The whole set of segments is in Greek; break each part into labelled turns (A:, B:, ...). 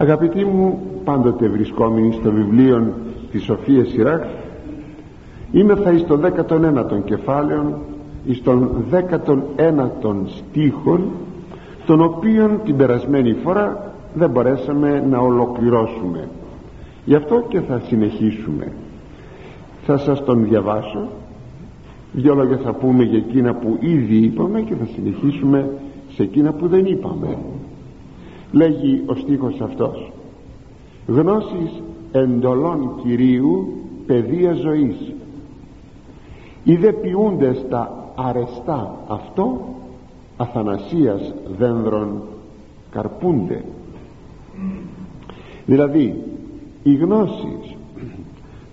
A: Αγαπητοί μου πάντοτε βρισκόμενοι στο βιβλίο της Σοφίας Σιράκ είμαι θα εις το 19ο κεφάλαιο εις τον 19ο στίχων τον οποίον την περασμένη φορά δεν μπορέσαμε να ολοκληρώσουμε. Γι' αυτό και θα συνεχίσουμε. Θα σας τον διαβάσω. Δυο λόγια θα πούμε για εκείνα που ήδη είπαμε και θα συνεχίσουμε σε εκείνα που δεν είπαμε λέγει ο στίχος αυτός. Γνώσεις εντολών Κυρίου παιδεία ζωής. Είδε ποιούνται στα αρεστά αυτό αθανασίας δένδρων καρπούνται δηλαδή οι γνώσεις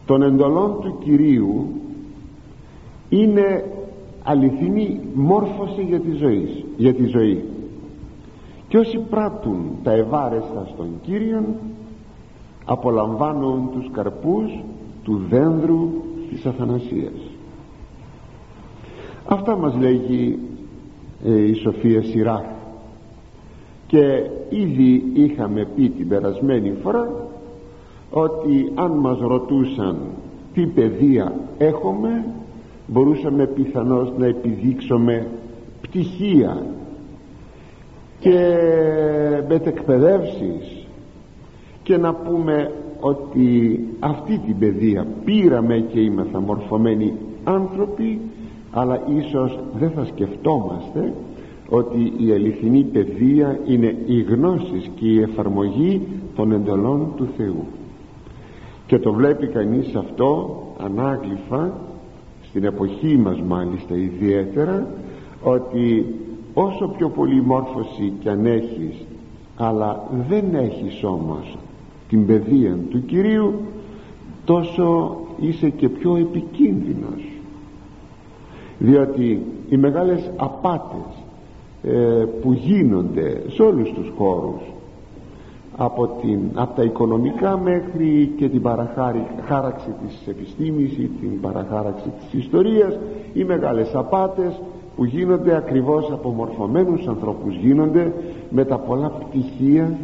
A: των εντολών του Κυρίου είναι αληθινή μόρφωση για τη ζωή, για τη ζωή και όσοι πράττουν τα ευάρεστα στον Κύριον απολαμβάνουν τους καρπούς του δένδρου της αθανασίας. Αυτά μας λέγει ε, η Σοφία Σιράχ και ήδη είχαμε πει την περασμένη φορά ότι αν μας ρωτούσαν τι παιδεία έχουμε μπορούσαμε πιθανώς να επιδείξουμε πτυχία και μετεκπαιδεύσεις και να πούμε ότι αυτή την παιδεία πήραμε και είμαστε μορφωμένοι άνθρωποι αλλά ίσως δεν θα σκεφτόμαστε ότι η αληθινή παιδεία είναι η γνώση και η εφαρμογή των εντολών του Θεού. Και το βλέπει κανείς αυτό ανάγλυφα στην εποχή μας μάλιστα ιδιαίτερα ότι όσο πιο πολύ μόρφωση κι αν έχεις αλλά δεν έχεις όμως την παιδεία του Κυρίου τόσο είσαι και πιο επικίνδυνος. Διότι οι μεγάλες απάτες ε, που γίνονται σε όλους τους χώρους από, την, από τα οικονομικά μέχρι και την παραχάραξη της επιστήμης ή την παραχάραξη της ιστορίας οι μεγάλες απάτες που γίνονται ακριβώς από μορφωμένους ανθρώπους. Γίνονται με τα πολλά πτυχία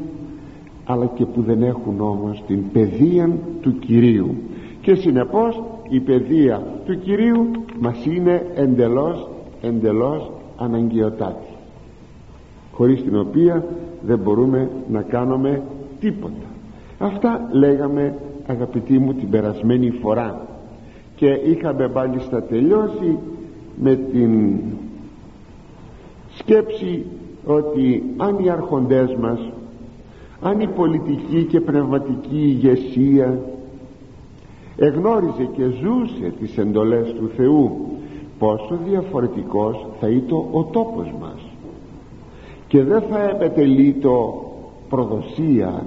A: αλλά και που δεν έχουν όμως την παιδεία του Κυρίου. Και συνεπώς η παιδεία του Κυρίου μας είναι εντελώς εντελώς αναγκαιοτάτη χωρίς την οποία δεν μπορούμε να κάνουμε τίποτα. Αυτά λέγαμε αγαπητοί μου την περασμένη φορά. Και είχαμε μάλιστα τελειώσει με την σκέψη ότι αν οι αρχοντές μας αν η πολιτική και πνευματική ηγεσία εγνώριζε και ζούσε τις εντολές του Θεού πόσο διαφορετικός θα ήταν ο τόπος μας. Και δεν θα επετελεί το προδοσία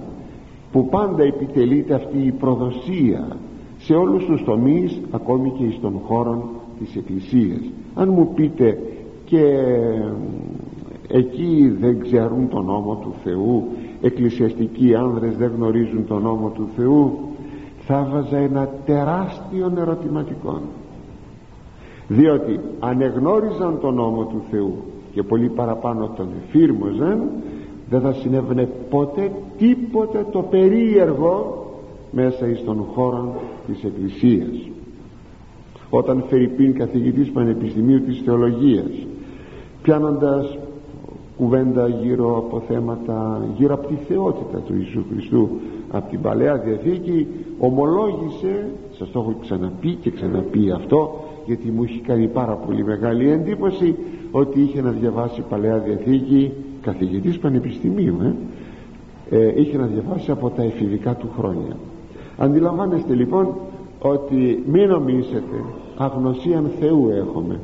A: που πάντα επιτελείται αυτή η προδοσία σε όλους τους τομείς ακόμη και στον χώρο της Εκκλησίας. Αν μου πείτε και εκεί δεν ξέρουν τον νόμο του Θεού. Εκκλησιαστικοί άνδρες δεν γνωρίζουν τον νόμο του Θεού. Θα βάζα ένα τεράστιο ερωτηματικό. Διότι αν εγνώριζαν τον νόμο του Θεού και πολύ παραπάνω τον εφήρμοζαν δεν θα συνέβαινε ποτέ τίποτε το περίεργο μέσα εις των χώρων της Εκκλησίας. Όταν Φερρυπίν καθηγητής Πανεπιστημίου της Θεολογίας πιάνοντας κουβέντα γύρω από θέματα γύρω από τη θεότητα του Ιησού Χριστού από την Παλαιά Διαθήκη ομολόγησε σας το έχω ξαναπεί και ξαναπεί αυτό γιατί μου έχει κάνει πάρα πολύ μεγάλη εντύπωση ότι είχε να διαβάσει Παλαιά Διαθήκη καθηγητής πανεπιστημίου ε; Ε, είχε να διαβάσει από τα εφηβικά του χρόνια. Αντιλαμβάνεστε λοιπόν ότι μην νομίζετε αγνωσίαν Θεού έχουμε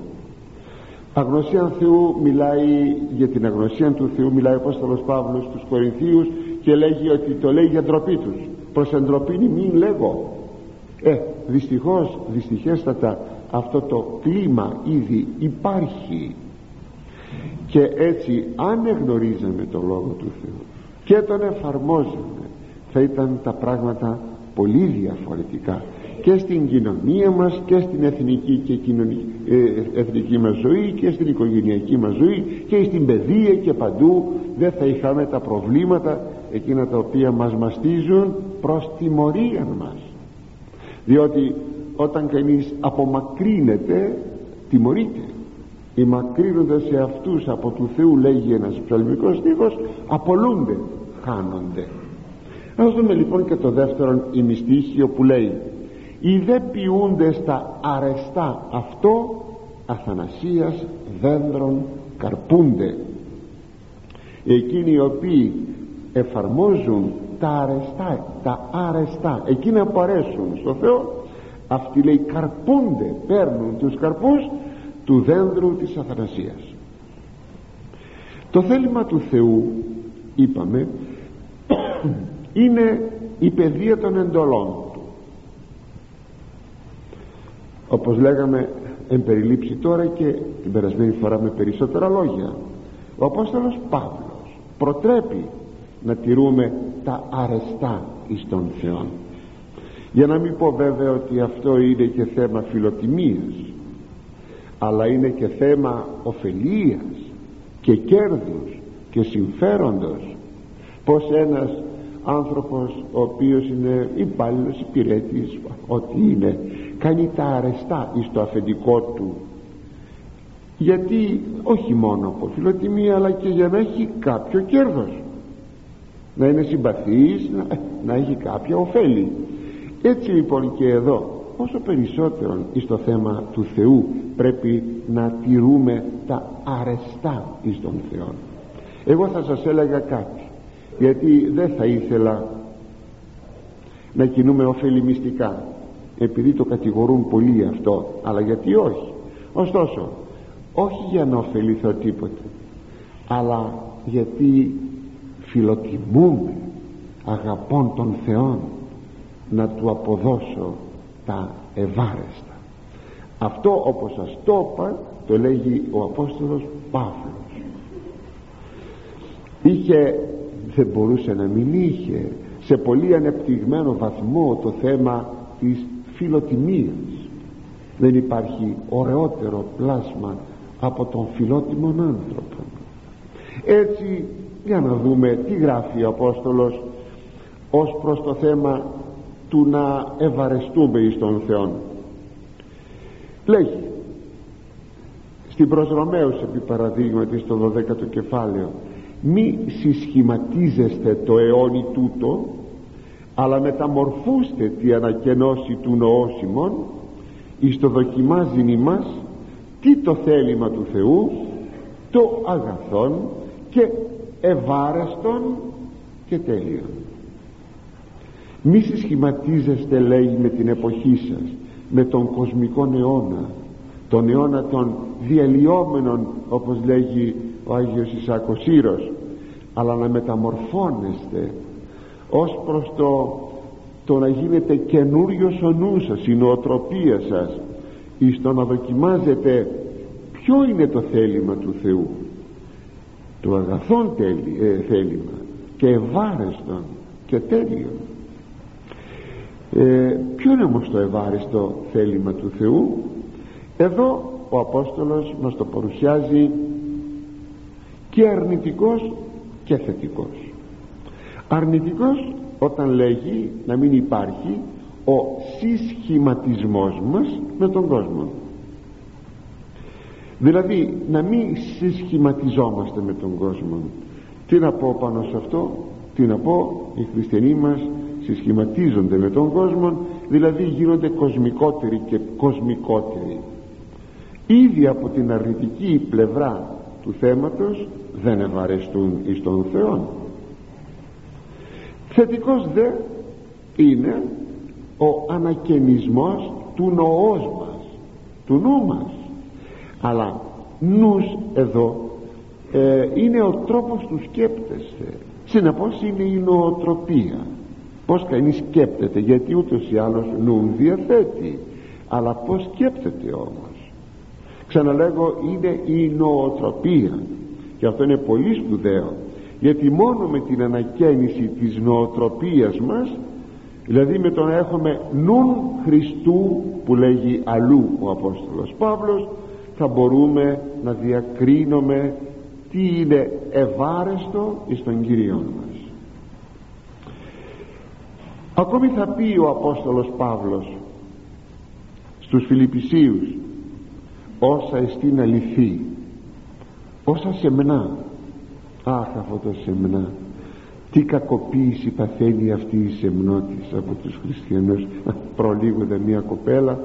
A: αγνωσίαν Θεού μιλάει για την αγνωσία του Θεού μιλάει ο Απόστολος Παύλος στους Κορινθίους και λέγει ότι το λέει για ντροπή τους. Προς εντροπήνη μην λέγω. Ε δυστυχώς δυστυχέστατα αυτό το κλίμα ήδη υπάρχει. Και έτσι αν εγνωρίζαμε το Λόγο του Θεού και τον εφαρμόζαμε θα ήταν τα πράγματα πολύ διαφορετικά και στην κοινωνία μας και στην εθνική, και κοινωνική, ε, εθνική μας ζωή και στην οικογενειακή μας ζωή και στην παιδεία και παντού. Δεν θα είχαμε τα προβλήματα εκείνα τα οποία μας μαστίζουν προς τιμωρία μας. Διότι όταν κανείς απομακρύνεται τιμωρείται. Οι μακρύνοντας σε αυτούς από του Θεού λέγει ένας ψαλμικός στίχος απολούνται, χάνονται. Ας δούμε λοιπόν και το δεύτερο ημιστήχιο που λέει οι δε ποιούνται στα αρεστά αυτό αθανασίας δένδρων καρπούνται. Εκείνοι οι οποίοι εφαρμόζουν τα αρεστά τα αρεστά εκείνα που αρέσουν στο Θεό αυτοί λέει καρπούνται παίρνουν τους καρπούς του δένδρου της αθανασίας. Το θέλημα του Θεού είπαμε είναι η παιδεία των εντολών του όπως λέγαμε εν περιλήψει τώρα και την περασμένη φορά με περισσότερα λόγια. Ο Απόστολος Παύλος προτρέπει να τηρούμε τα αρεστά εις τον Θεό για να μην πω βέβαια ότι αυτό είναι και θέμα φιλοτιμίας αλλά είναι και θέμα ωφελίας και κέρδους και συμφέροντος. Πως ένας άνθρωπος ο οποίος είναι υπάλληλος υπηρέτης ό,τι είναι κάνει τα αρεστά εις το αφεντικό του. Γιατί όχι μόνο από φιλοτιμία αλλά και για να έχει κάποιο κέρδος. Να είναι συμπαθής να, να έχει κάποια ωφέλη. Έτσι λοιπόν και εδώ όσο περισσότερο εις το θέμα του Θεού πρέπει να τηρούμε τα αρεστά εις τον Θεό. Εγώ θα σας έλεγα κάτι γιατί δεν θα ήθελα να κινούμε ωφελημιστικά επειδή το κατηγορούν πολύ αυτό αλλά γιατί όχι. Ωστόσο όχι για να ωφεληθώ τίποτε αλλά γιατί φιλοτιμούμε αγαπών των Θεών να του αποδώσω τα ευάρεστα. Αυτό όπως σας το είπα το λέγει ο Απόστολος Παύλος. Είχε δεν μπορούσε να μην είχε σε πολύ ανεπτυγμένο βαθμό το θέμα της φιλοτιμίας. Δεν υπάρχει ωραιότερο πλάσμα από τον φιλότιμον άνθρωπο. Έτσι για να δούμε τι γράφει ο Απόστολος ως προς το θέμα του να ευαρεστούμε εις τον Θεό λέγει στην προς Ρωμαίους επί παραδείγματις στο 12ο κεφάλαιο μη συσχηματίζεστε το αιώνι τούτο αλλά μεταμορφούστε τη ανακαινώση του νοώσιμων εις το δοκιμάζει ημάς τι το θέλημα του Θεού το αγαθόν και ευάρεστον και τέλειον. Μη συσχηματίζεστε λέει με την εποχή σας με τον κοσμικό αιώνα τον αιώνα των διαλυόμενων όπως λέγει ο Άγιος Ισάκος Ήρος αλλά να μεταμορφώνεστε ως προς το, το να γίνετε καινούριος ο νους σας η νοοτροπία σας εις το να δοκιμάζετε ποιο είναι το θέλημα του Θεού το αγαθόν ε, θέλημα και ευάρεστον και τέλειο ε, ποιο είναι όμως το ευάρεστο θέλημα του Θεού; Εδώ ο Απόστολος μας το παρουσιάζει και αρνητικός και θετικός αρνητικός όταν λέγει να μην υπάρχει ο συσχηματισμός μας με τον κόσμο. Δηλαδή να μην συσχηματιζόμαστε με τον κόσμο. Τι να πω πάνω σε αυτό; Τι να πω; Οι χριστιανοί μας συσχηματίζονται με τον κόσμο δηλαδή γίνονται κοσμικότεροι και κοσμικότεροι. Ήδη από την αρνητική πλευρά του θέματος δεν ευαρεστούν εις τον Θεό θετικός δε είναι ο ανακαινισμός του νοός μας του νου μας. Αλλά νους εδώ ε, είναι ο τρόπος του σκέπτεσαι συνεπώς είναι η νοοτροπία. Πως κανείς σκέπτεται γιατί ούτως ή άλλως νου διαθέτει. Αλλά πως σκέπτεται όμως. Ξαναλέγω είναι η νοοτροπία. Και αυτό είναι πολύ σπουδαίο γιατί μόνο με την ανακαίνιση της νοοτροπίας μας δηλαδή με το να έχουμε νουν Χριστού που λέγει αλλού ο Απόστολος Παύλος θα μπορούμε να διακρίνουμε τι είναι ευάρεστο εις τον Κύριό μας. Ακόμη θα πει ο Απόστολος Παύλος στους Φιλιππισίους όσα εστίν αληθή όσα σεμνά αχ αυτό το σεμνά. Τι κακοποίηση παθαίνει αυτή η σεμνότης από τους χριστιανούς. Προλίγονται μια κοπέλα.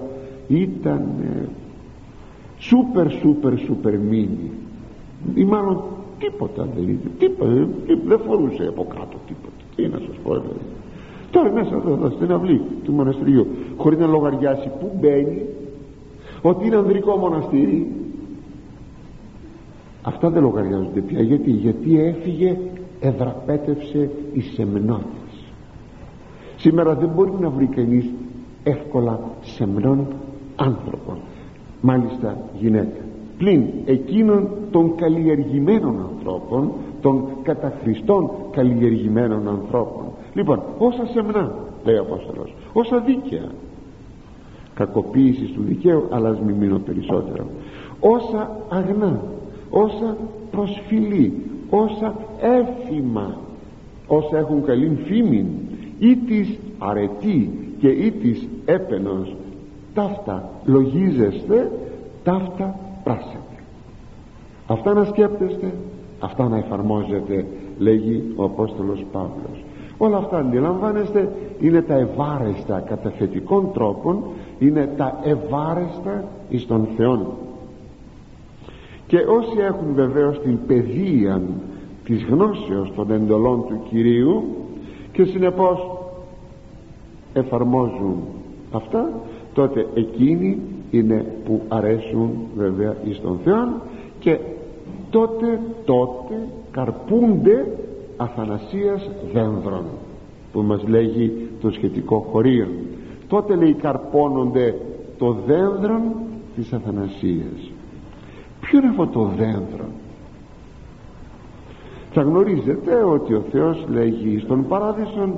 A: Ήταν σούπερ σούπερ σούπερ μίνι. Ή μάλλον τίποτα δεν ήταν τίποτα, δεν φορούσε από κάτω τίποτα. Τι να σας πω δηλαδή τώρα μέσα εδώ, εδώ στην αυλή του μοναστηριού χωρίς να λογαριάσει που μπαίνει ότι είναι ανδρικό μοναστήρι αυτά δεν λογαριάζονται πια γιατί, γιατί έφυγε εδραπέτευσε η σεμνότης σήμερα δεν μπορεί να βρει κανείς εύκολα σεμνών άνθρωπον μάλιστα γυναίκα. Πλην εκείνων των καλλιεργημένων ανθρώπων των καταχρηστών καλλιεργημένων ανθρώπων. Λοιπόν όσα σεμνά λέει ο Απόστολος όσα δίκαια. Κακοποίησης του δικαίου αλλά ας μην μείνω περισσότερο. Όσα αγνά όσα προσφυλή όσα έθιμα όσα έχουν καλή φήμη ή της αρετή και ή της έπαινος ταύτα λογίζεστε ταύτα πράσετε. Αυτά να σκέπτεστε αυτά να εφαρμόζετε λέγει ο Απόστολος Παύλος. Όλα αυτά αντιλαμβάνεστε είναι τα ευάρεστα κατά θετικών τρόπων είναι τα ευάρεστα εις τον Θεόν και όσοι έχουν βεβαίως την παιδεία της γνώσεως των εντολών του Κυρίου και συνεπώς εφαρμόζουν αυτά τότε εκείνοι είναι που αρέσουν βέβαια εις τον Θεό και τότε τότε καρπούνται αθανασίας δένδρων που μας λέγει το σχετικό χωρίο τότε λέει καρπώνονται το δένδρον της αθανασίας ποιο είναι αυτό το δένδρο θα γνωρίζετε ότι ο Θεός λέγει στον παράδεισον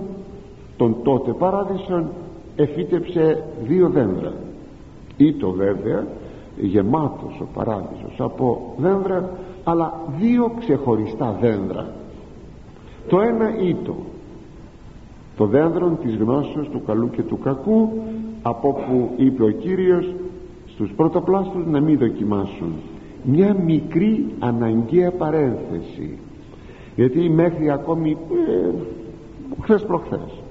A: τον τότε παράδεισον εφύτεψε δύο δένδρα το βέβαια γεμάτος ο παράδεισος από δένδρα αλλά δύο ξεχωριστά δένδρα το ένα ήτο το δένδρο της γνώσεως του καλού και του κακού από που είπε ο Κύριος στους πρωτοπλάστους να μην δοκιμάσουν μια μικρή αναγκαία παρένθεση. Γιατί μέχρι ακόμη ε, χθες προχθές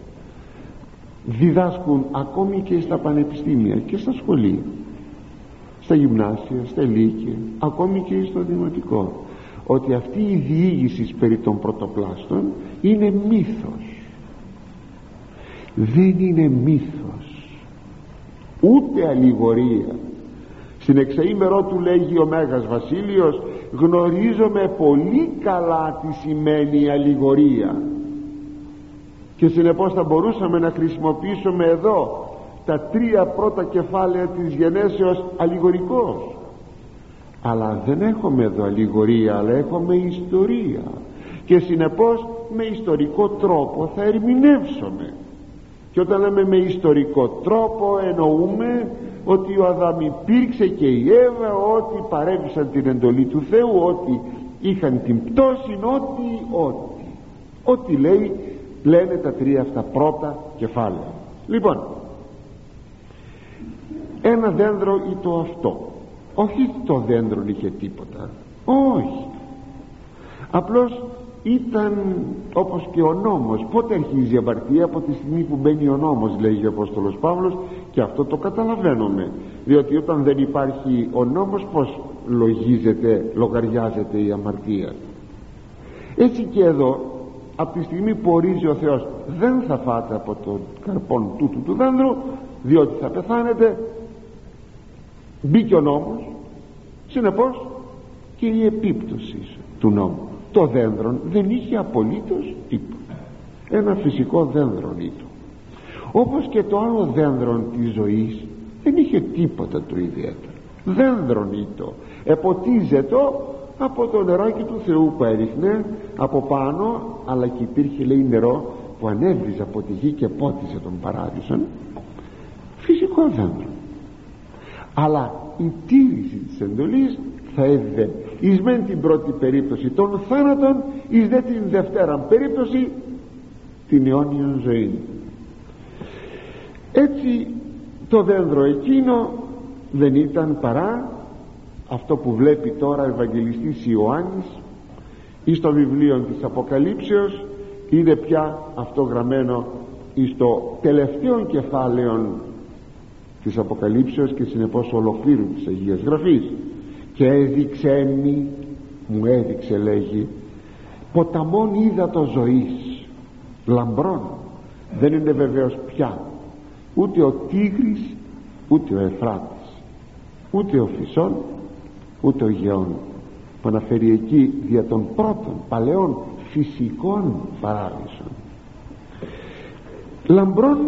A: διδάσκουν ακόμη και στα πανεπιστήμια και στα σχολεία στα γυμνάσια, στα λύκεια ακόμη και στο δημοτικό ότι αυτή η διήγηση περί των πρωτοπλάστων είναι μύθος. Δεν είναι μύθος. Ούτε αλληγορία στην εξαήμερό του λέγει ο Μέγας Βασίλειος γνωρίζομαι πολύ καλά τι σημαίνει αλληγορία και συνεπώς θα μπορούσαμε να χρησιμοποιήσουμε εδώ τα τρία πρώτα κεφάλαια της γενέσεως αλληγορικός αλλά δεν έχουμε εδώ αλληγορία αλλά έχουμε ιστορία. Και συνεπώς με ιστορικό τρόπο θα ερμηνεύσουμε. Και όταν λέμε με ιστορικό τρόπο εννοούμε ότι ο Αδάμ υπήρξε και η Εύα ότι παρέβησαν την εντολή του Θεού ότι είχαν την πτώση ότι ότι. Ότι λέει λένε τα τρία αυτά πρώτα κεφάλαια. Λοιπόν ένα δέντρο ή το αυτό. Όχι το δέντρο είχε τίποτα. Όχι. Απλώς ήταν όπως και ο νόμος. Πότε αρχίζει η αμαρτία από τη στιγμή που μπαίνει ο νόμος λέει ο Απόστολος Παύλος και αυτό το καταλαβαίνουμε διότι όταν δεν υπάρχει ο νόμος πως λογίζεται λογαριάζεται η αμαρτία. Έτσι και εδώ από τη στιγμή που ορίζει ο Θεός δεν θα φάτε από το καρπόν τούτου του δέντρου διότι θα πεθάνετε. Μπήκε ο νόμος συνεπώς και η επίπτωση του νόμου. Το δένδρο δεν είχε απολύτως τίποτα. Ένα φυσικό δένδρο ήταν όπως και το άλλο δένδρο της ζωής δεν είχε τίποτα το ιδιαίτερο. Δένδρον ήτο. Εποτίζεται από το νεράκι του Θεού που έριχνε από πάνω αλλά και υπήρχε λέει νερό που ανέβριζε από τη γη και πότιζε τον παράδεισον φυσικό δέντρο αλλά η τήρηση της εντολής θα έδιδε εις μεν την πρώτη περίπτωση των θάνατων εις δε την δευτέρα περίπτωση την αιώνια ζωή έτσι το δέντρο εκείνο δεν ήταν παρά αυτό που βλέπει τώρα ο Ευαγγελιστής Ιωάννης ή στο βιβλίο της Αποκαλύψεως είναι πια αυτό γραμμένο στο τελευταίο κεφάλαιο της Αποκαλύψεως και συνεπώς ολοκλήρου της Αγίας Γραφής. Και έδειξε μη μου έδειξε λέγει ποταμόν το ζωής λαμπρών. Δεν είναι βεβαίως πια ούτε ο Τίγρης ούτε ο Εφράτης ούτε ο Φυσόν ούτε ο Γεών. Που αναφέρει εκεί δια των πρώτων παλαιών φυσικών παράδεισων. Λαμπρών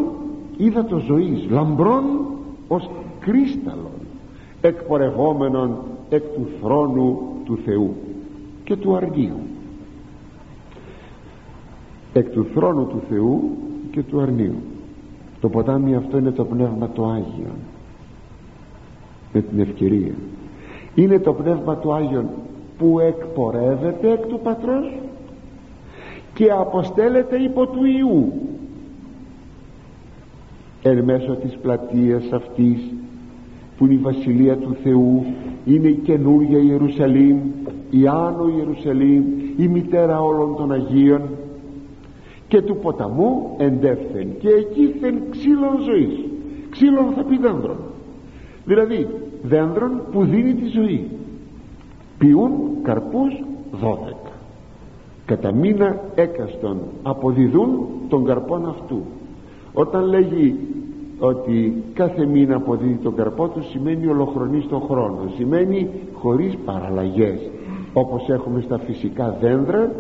A: το ζωής λαμπρών ως κρίσταλον εκπορευόμενον εκ του θρόνου του Θεού και του αρνίου εκ του θρόνου του Θεού και του αρνίου το ποτάμι αυτό είναι το πνεύμα το Άγιο με την ευκαιρία. Είναι το πνεύμα του Άγιον που εκπορεύεται εκ του Πατρός και αποστέλλεται υπό του Ιού εν μέσω της πλατείας αυτής που είναι η Βασιλεία του Θεού είναι η καινούργια Ιερουσαλήμ η Άνω Ιερουσαλήμ η μητέρα όλων των Αγίων και του ποταμού εντεύθεν. Και εκεί θεν ξύλων ζωής. Ξύλων θα πει δέντρων δηλαδή δέντρων που δίνει τη ζωή. Ποιούν καρπούς δώδεκα. Κατά μήνα έκαστον αποδιδούν τον καρπόν αυτού. Όταν λέγει ότι κάθε μήνα αποδίδει τον καρπό του σημαίνει ολοχρονής στον χρόνο. Σημαίνει χωρίς παραλλαγές. Όπως έχουμε στα φυσικά δέντρα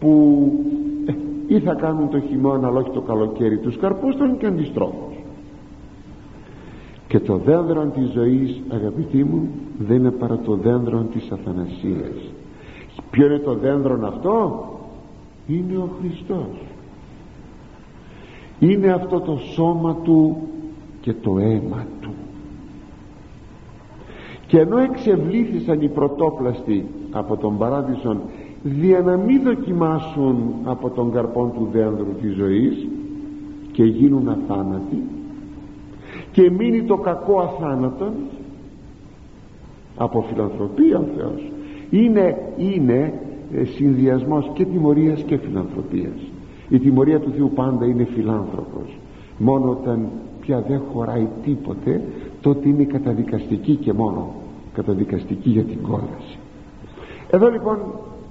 A: που ε, ή θα κάνουν το χειμώνα αλλά όχι το καλοκαίρι τους καρπούς των και αντιστρόφως. Και το δέντρο της ζωής αγαπητοί μου δεν είναι παρά το δέντρο της αθανασίας. Ποιο είναι το δέντρο αυτό; Είναι ο Χριστός. Είναι αυτό το σώμα του και το αίμα του. Και ενώ εξευλήθησαν οι πρωτόπλαστοι από τον παράδεισον δια να μην δοκιμάσουν από τον καρπόν του δένδρου της ζωής και γίνουν αθάνατοι και μείνει το κακό αθάνατον από φιλανθρωπία ο Θεός. Είναι, είναι ε, συνδυασμός και τιμωρίας και φιλανθρωπίας. Η τιμωρία του Θεού πάντα είναι φιλάνθρωπος. Μόνο όταν πια δεν χωράει τίποτε τότε είναι καταδικαστική και μόνο καταδικαστική για την κόλαση. Εδώ λοιπόν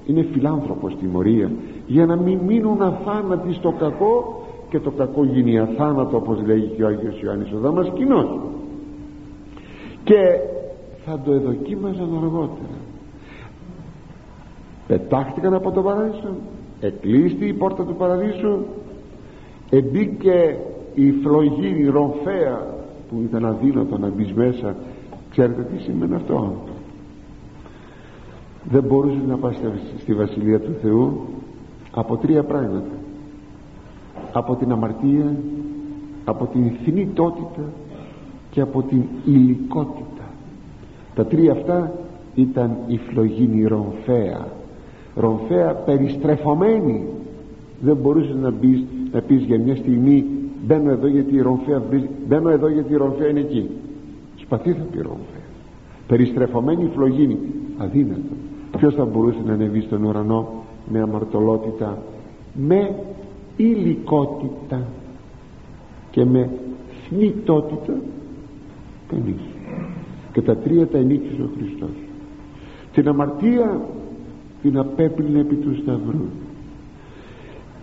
A: είναι φιλάνθρωπος τιμωρία για να μην μείνουν αθάνατοι στο κακό και το κακό γίνει αθάνατο όπως λέγει και ο Άγιος Ιωάννης ο Δαμασκηνός. Και θα το εδοκίμαζαν αργότερα. Πετάχτηκαν από το παράδεισο εκλείστη η πόρτα του παραδείσου εμπήκε η φλογή η ρομφαία που ήταν αδύνατο να μπεις μέσα. Ξέρετε τι σημαίνει αυτό δεν μπορούσες να πάει στη Βασιλεία του Θεού από τρία πράγματα. Από την αμαρτία από την θνητότητα και από την υλικότητα. Τα τρία αυτά ήταν η φλογίνη ρομφαία ρομφαία περιστρεφωμένη. Δεν μπορούσες να, μπεις, να πεις για μια στιγμή μπαίνω εδώ γιατί η ρομφαία μπαίνω εδώ γιατί η ρομφαία είναι εκεί σπαθή θα πει ρομφαία. Περιστρεφωμένη φλογίνη αδύνατο. Ποιος θα μπορούσε να ανεβεί στον ουρανό με αμαρτωλότητα με υλικότητα και με θνητότητα; Κανείς. Και τα τρία τα ενίκησε ο Χριστός. Την αμαρτία την απέπλυνε επί του Σταυρού.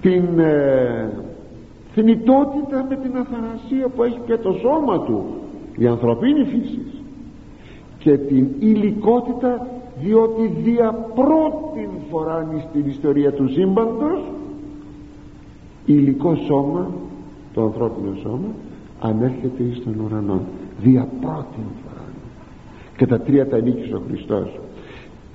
A: Την ε, θνητότητα με την αθανασία που έχει και το σώμα του η ανθρωπίνη φύση. Και την υλικότητα διότι δια πρώτη φορά στην ιστορία του σύμπαντος υλικό σώμα το ανθρώπινο σώμα ανέρχεται εις τον ουρανό δια πρώτη φορά και τα τρία τα νίκησε ο Χριστός.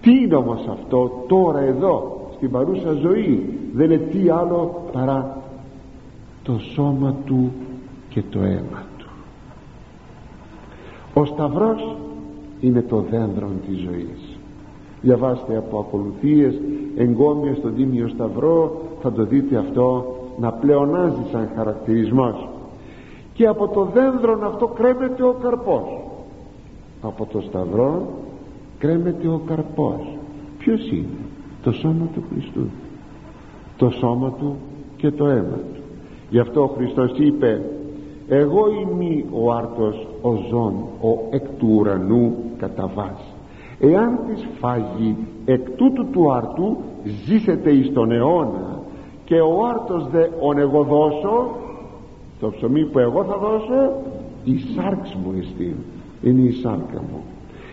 A: Τι είναι όμως αυτό τώρα εδώ στην παρούσα ζωή δεν είναι τι άλλο παρά το σώμα του και το αίμα του. Ο Σταυρός είναι το δέντρο της ζωής διαβάστε από ακολουθίες εγκόμια στον Τίμιο Σταυρό θα το δείτε αυτό να πλεονάζει σαν χαρακτηρισμός. Και από το δένδρο αυτό κρέμεται ο καρπός. Από το σταυρό κρέμεται ο καρπός. Ποιος είναι; Το σώμα του Χριστού. Το σώμα του και το αίμα του. Γι' αυτό ο Χριστός είπε εγώ είμαι ο άρτος ο ζών ο εκ του ουρανού κατά βάση εάν της φάγει εκ τούτου του άρτου ζήσετε εις τον αιώνα. Και ο άρτος δε ον εγώ δώσω το ψωμί που εγώ θα δώσω η σάρξ μου εστίν. Είναι η σάρκα μου.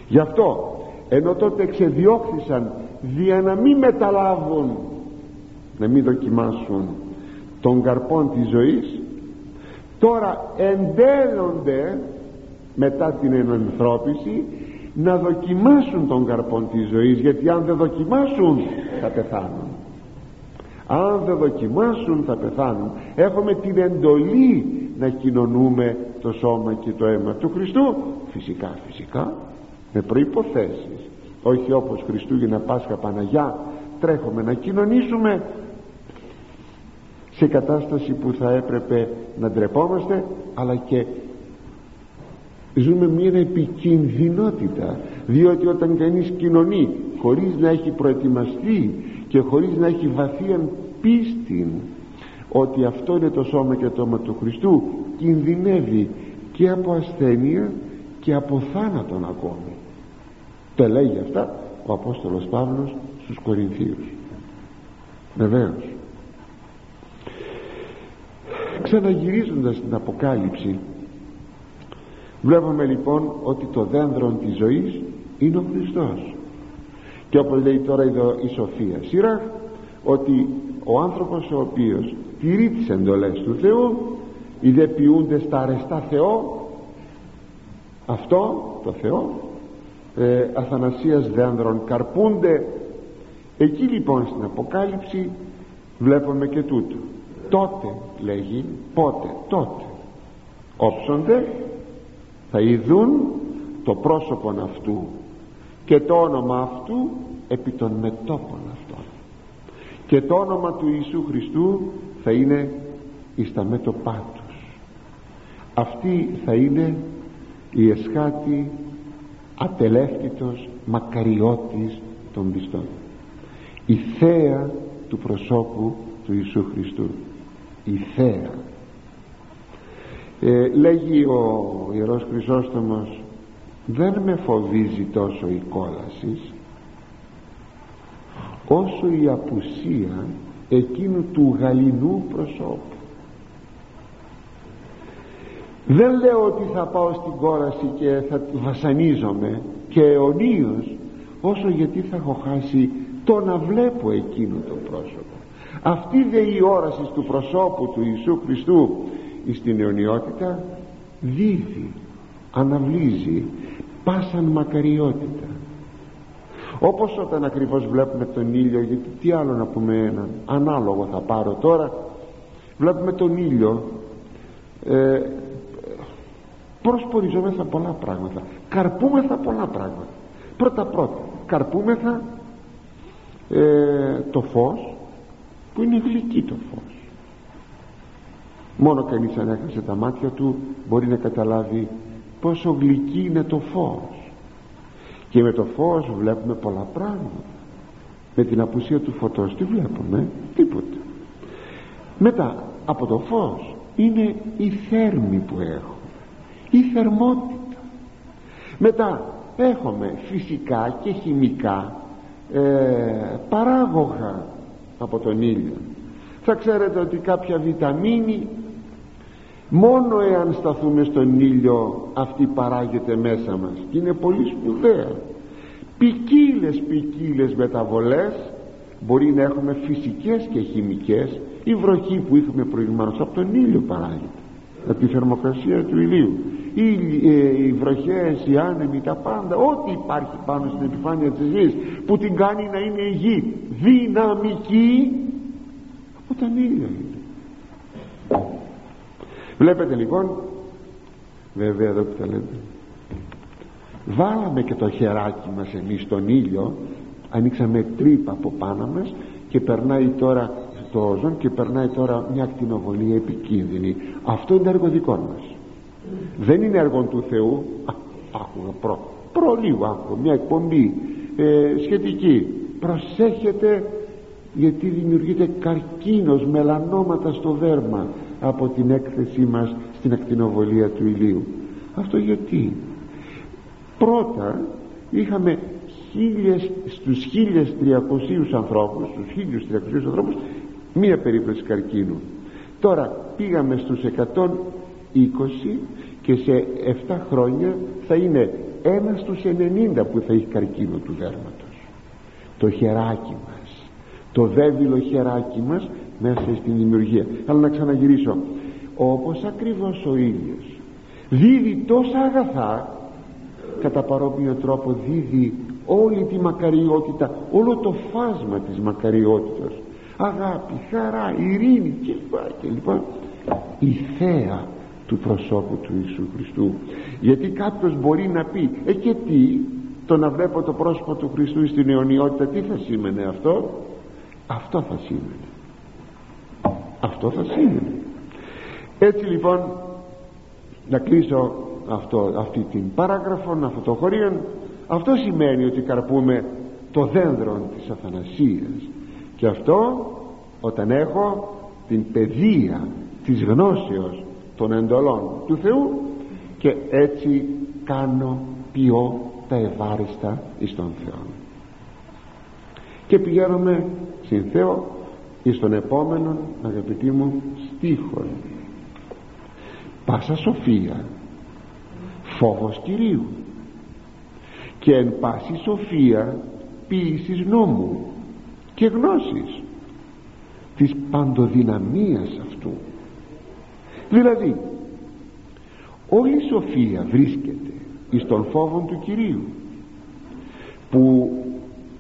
A: Γι' αυτό ενώ τότε ξεδιώχθησαν δια να μην μεταλάβουν να μην δοκιμάσουν των καρπών της ζωής τώρα εντέλλονται μετά την ενανθρώπιση να δοκιμάσουν τον καρπόν της ζωής γιατί αν δεν δοκιμάσουν θα πεθάνουν. Αν δεν δοκιμάσουν θα πεθάνουν. Έχουμε την εντολή να κοινωνούμε το σώμα και το αίμα του Χριστού. Φυσικά φυσικά με προϋποθέσεις. Όχι όπως Χριστούγεννα Πάσχα Παναγιά τρέχουμε να κοινωνήσουμε σε κατάσταση που θα έπρεπε να ντρεπόμαστε αλλά και ζούμε μια επικινδυνότητα διότι όταν κανείς κοινωνεί χωρίς να έχει προετοιμαστεί και χωρίς να έχει βαθία πίστη ότι αυτό είναι το σώμα και το όμα του Χριστού κινδυνεύει και από ασθένεια και από θάνατον ακόμη. Το λέγει αυτά ο Απόστολος Παύλος στους Κορινθίους. Βεβαίως. Ξαναγυρίζοντας την Αποκάλυψη βλέπουμε λοιπόν ότι το δένδρο της ζωής είναι ο Χριστός. Και όπως λέει τώρα η Σοφία Σύραχ ότι ο άνθρωπος ο οποίος τηρεί τις εντολές του Θεού οι δε ποιούνται στα αρεστά Θεό αυτό το Θεό ε, αθανασίας δένδρων καρπούνται. Εκεί λοιπόν στην Αποκάλυψη βλέπουμε και τούτο. Τότε λέγει πότε τότε όψονται θα ειδούν το πρόσωπο αυτού και το όνομα αυτού επί των μετόπων αυτών. Και το όνομα του Ιησού Χριστού θα είναι εις τα μέτωπά τους. Αυτή θα είναι η εσχάτη ατελεύκητος μακαριώτης των πιστών. Η θέα του προσώπου του Ιησού Χριστού. Η θέα ε, λέγει ο Ιερός Χρυσόστομος δεν με φοβίζει τόσο η κόλασης όσο η απουσία εκείνου του γαλινού προσώπου. Δεν λέω ότι θα πάω στην κόλαση και θα βασανίζομαι και αιωνίως όσο γιατί θα έχω χάσει το να βλέπω εκείνο το πρόσωπο. Αυτή δε η όραση του προσώπου του Ιησού Χριστού στην αιωνιότητα δίδει αναβλύζει πάσαν μακαριότητα. Όπως όταν ακριβώς βλέπουμε τον ήλιο γιατί τι άλλο να πούμε έναν ανάλογο θα πάρω τώρα βλέπουμε τον ήλιο ε, προσποριζόμεθα πολλά πράγματα καρπούμεθα πολλά πράγματα. Πρώτα πρώτα καρπούμεθα ε, το φως που είναι γλυκή το φως μόνο κανείς αν έχασε τα μάτια του μπορεί να καταλάβει πόσο γλυκή είναι το φως. Και με το φως βλέπουμε πολλά πράγματα. Με την απουσία του φωτός τι βλέπουμε; Τίποτα. Μετά από το φως είναι η θέρμη που έχω η θερμότητα. Μετά έχουμε φυσικά και χημικά ε, παράγωγα από τον ήλιο. Θα ξέρετε ότι κάποια βιταμίνη μόνο εάν σταθούμε στον ήλιο αυτή παράγεται μέσα μας. Και είναι πολύ σπουδαία. Ποικίλες ποικίλες μεταβολές μπορεί να έχουμε φυσικές και χημικές. Η βροχή που είχαμε προηγουμένως από τον ήλιο παράγεται. Από τη θερμοκρασία του ηλίου. Οι, ε, οι βροχές, οι άνεμοι, τα πάντα ό,τι υπάρχει πάνω στην επιφάνεια της γης που την κάνει να είναι η γη δυναμική από τον ήλιο είναι βλέπετε λοιπόν. Βέβαια εδώ που τα λέτε. Βάλαμε και το χεράκι μας εμείς στον ήλιο. Ανοίξαμε τρύπα από πάνω μας και περνάει τώρα το όζον και περνάει τώρα μια ακτινοβολία επικίνδυνη. Αυτό είναι έργο δικό μας. Δεν είναι έργο του Θεού. Άκουγα προ, προ λίγο άκουγα μια εκπομπή ε, σχετική. Προσέχετε γιατί δημιουργείται καρκίνος μελανόματα στο δέρμα από την έκθεσή μας στην ακτινοβολία του ηλίου. Αυτό γιατί; Πρώτα είχαμε χίλιες, στους 1300 ανθρώπους στους 1300 ανθρώπους μία περίπτωση καρκίνου. Τώρα πήγαμε στους 120 και σε 7 χρόνια θα είναι ένας στους 90 που θα έχει καρκίνο του δέρματος. Το χεράκι μας το δέβιλο χεράκι μας μέσα στην δημιουργία. Αλλά να ξαναγυρίσω. Όπως ακριβώς ο ήλιος δίδει τόσα αγαθά κατά παρόμοιο τρόπο δίδει όλη τη μακαριότητα όλο το φάσμα της μακαριότητας. Αγάπη, χαρά, ειρήνη κλπ η θέα του προσώπου του Ιησού Χριστού. Γιατί κάποιος μπορεί να πει ε και τι το να βλέπω το πρόσωπο του Χριστού στην αιωνιότητα τι θα σήμαινε αυτό; Αυτό θα σήμαινε αυτό θα σήμαινε έτσι λοιπόν να κλείσω αυτό, αυτή την παράγραφο αυτό το χωρίο. Αυτό σημαίνει ότι καρπούμε το δένδρο της αθανασίας. Και αυτό όταν έχω την παιδεία της γνώσεως των εντολών του Θεού και έτσι κάνω ποιό τα ευάριστα εις τον Θεό. Και πηγαίνουμε στην Θεό εις τον επόμενο αγαπητοί μου στίχο πάσα σοφία φόβος Κυρίου. Και εν πάση σοφία ποιησης νόμου και γνώσης της παντοδυναμίας αυτού. Δηλαδή όλη η σοφία βρίσκεται εις τον φόβο του Κυρίου που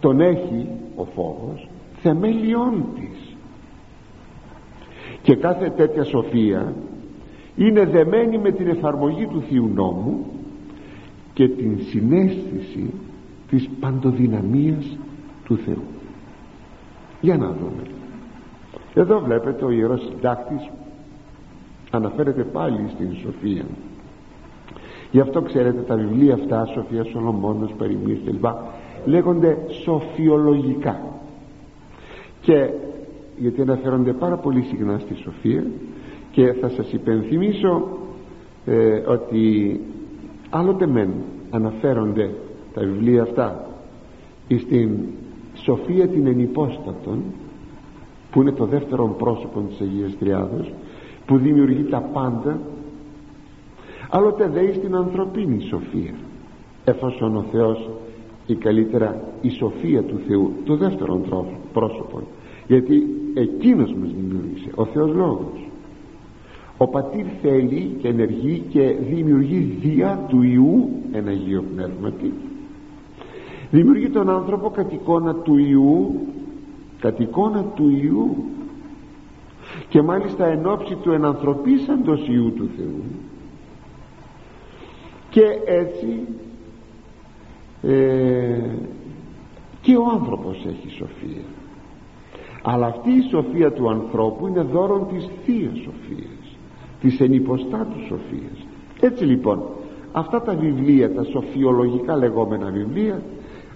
A: τον έχει ο φόβος θεμελιών της και κάθε τέτοια σοφία είναι δεμένη με την εφαρμογή του Θείου Νόμου και την συνέστηση της παντοδυναμίας του Θεού. Για να δούμε. Εδώ βλέπετε ο Ιερός Συντάκτης αναφέρεται πάλι στην Σοφία. Γι' αυτό ξέρετε τα βιβλία αυτά Σοφία Σολομώνος, Περιμής κλπ λέγονται σοφιολογικά. Και γιατί αναφέρονται πάρα πολύ συχνά στη Σοφία και θα σας υπενθυμίσω ε, ότι άλλοτε μεν αναφέρονται τα βιβλία αυτά στην Σοφία την ενυπόστατον που είναι το δεύτερο πρόσωπο της Αγίας Τριάδος που δημιουργεί τα πάντα άλλοτε δε στην ανθρωπίνη σοφία εφόσον ο Θεός ή καλύτερα η σοφία του Θεού το δεύτερο πρόσωπο. Γιατί εκείνος μας δημιούργησε ο Θεός Λόγος. Ο πατήρ θέλει και ενεργεί και δημιουργεί δια του Ιού ένα Αγίο Πνεύματι. Δημιουργεί τον άνθρωπο κατ' εικόνα του Ιού κατ' εικόνα του Ιού. Και μάλιστα εν ώψη του ενανθρωπίσαντος Ιού του Θεού. Και έτσι ε, και ο άνθρωπος έχει σοφία αλλά αυτή η σοφία του ανθρώπου είναι δώρον της Θείας Σοφίας της ενυποστάτου Σοφίας. Έτσι λοιπόν αυτά τα βιβλία τα σοφιολογικά λεγόμενα βιβλία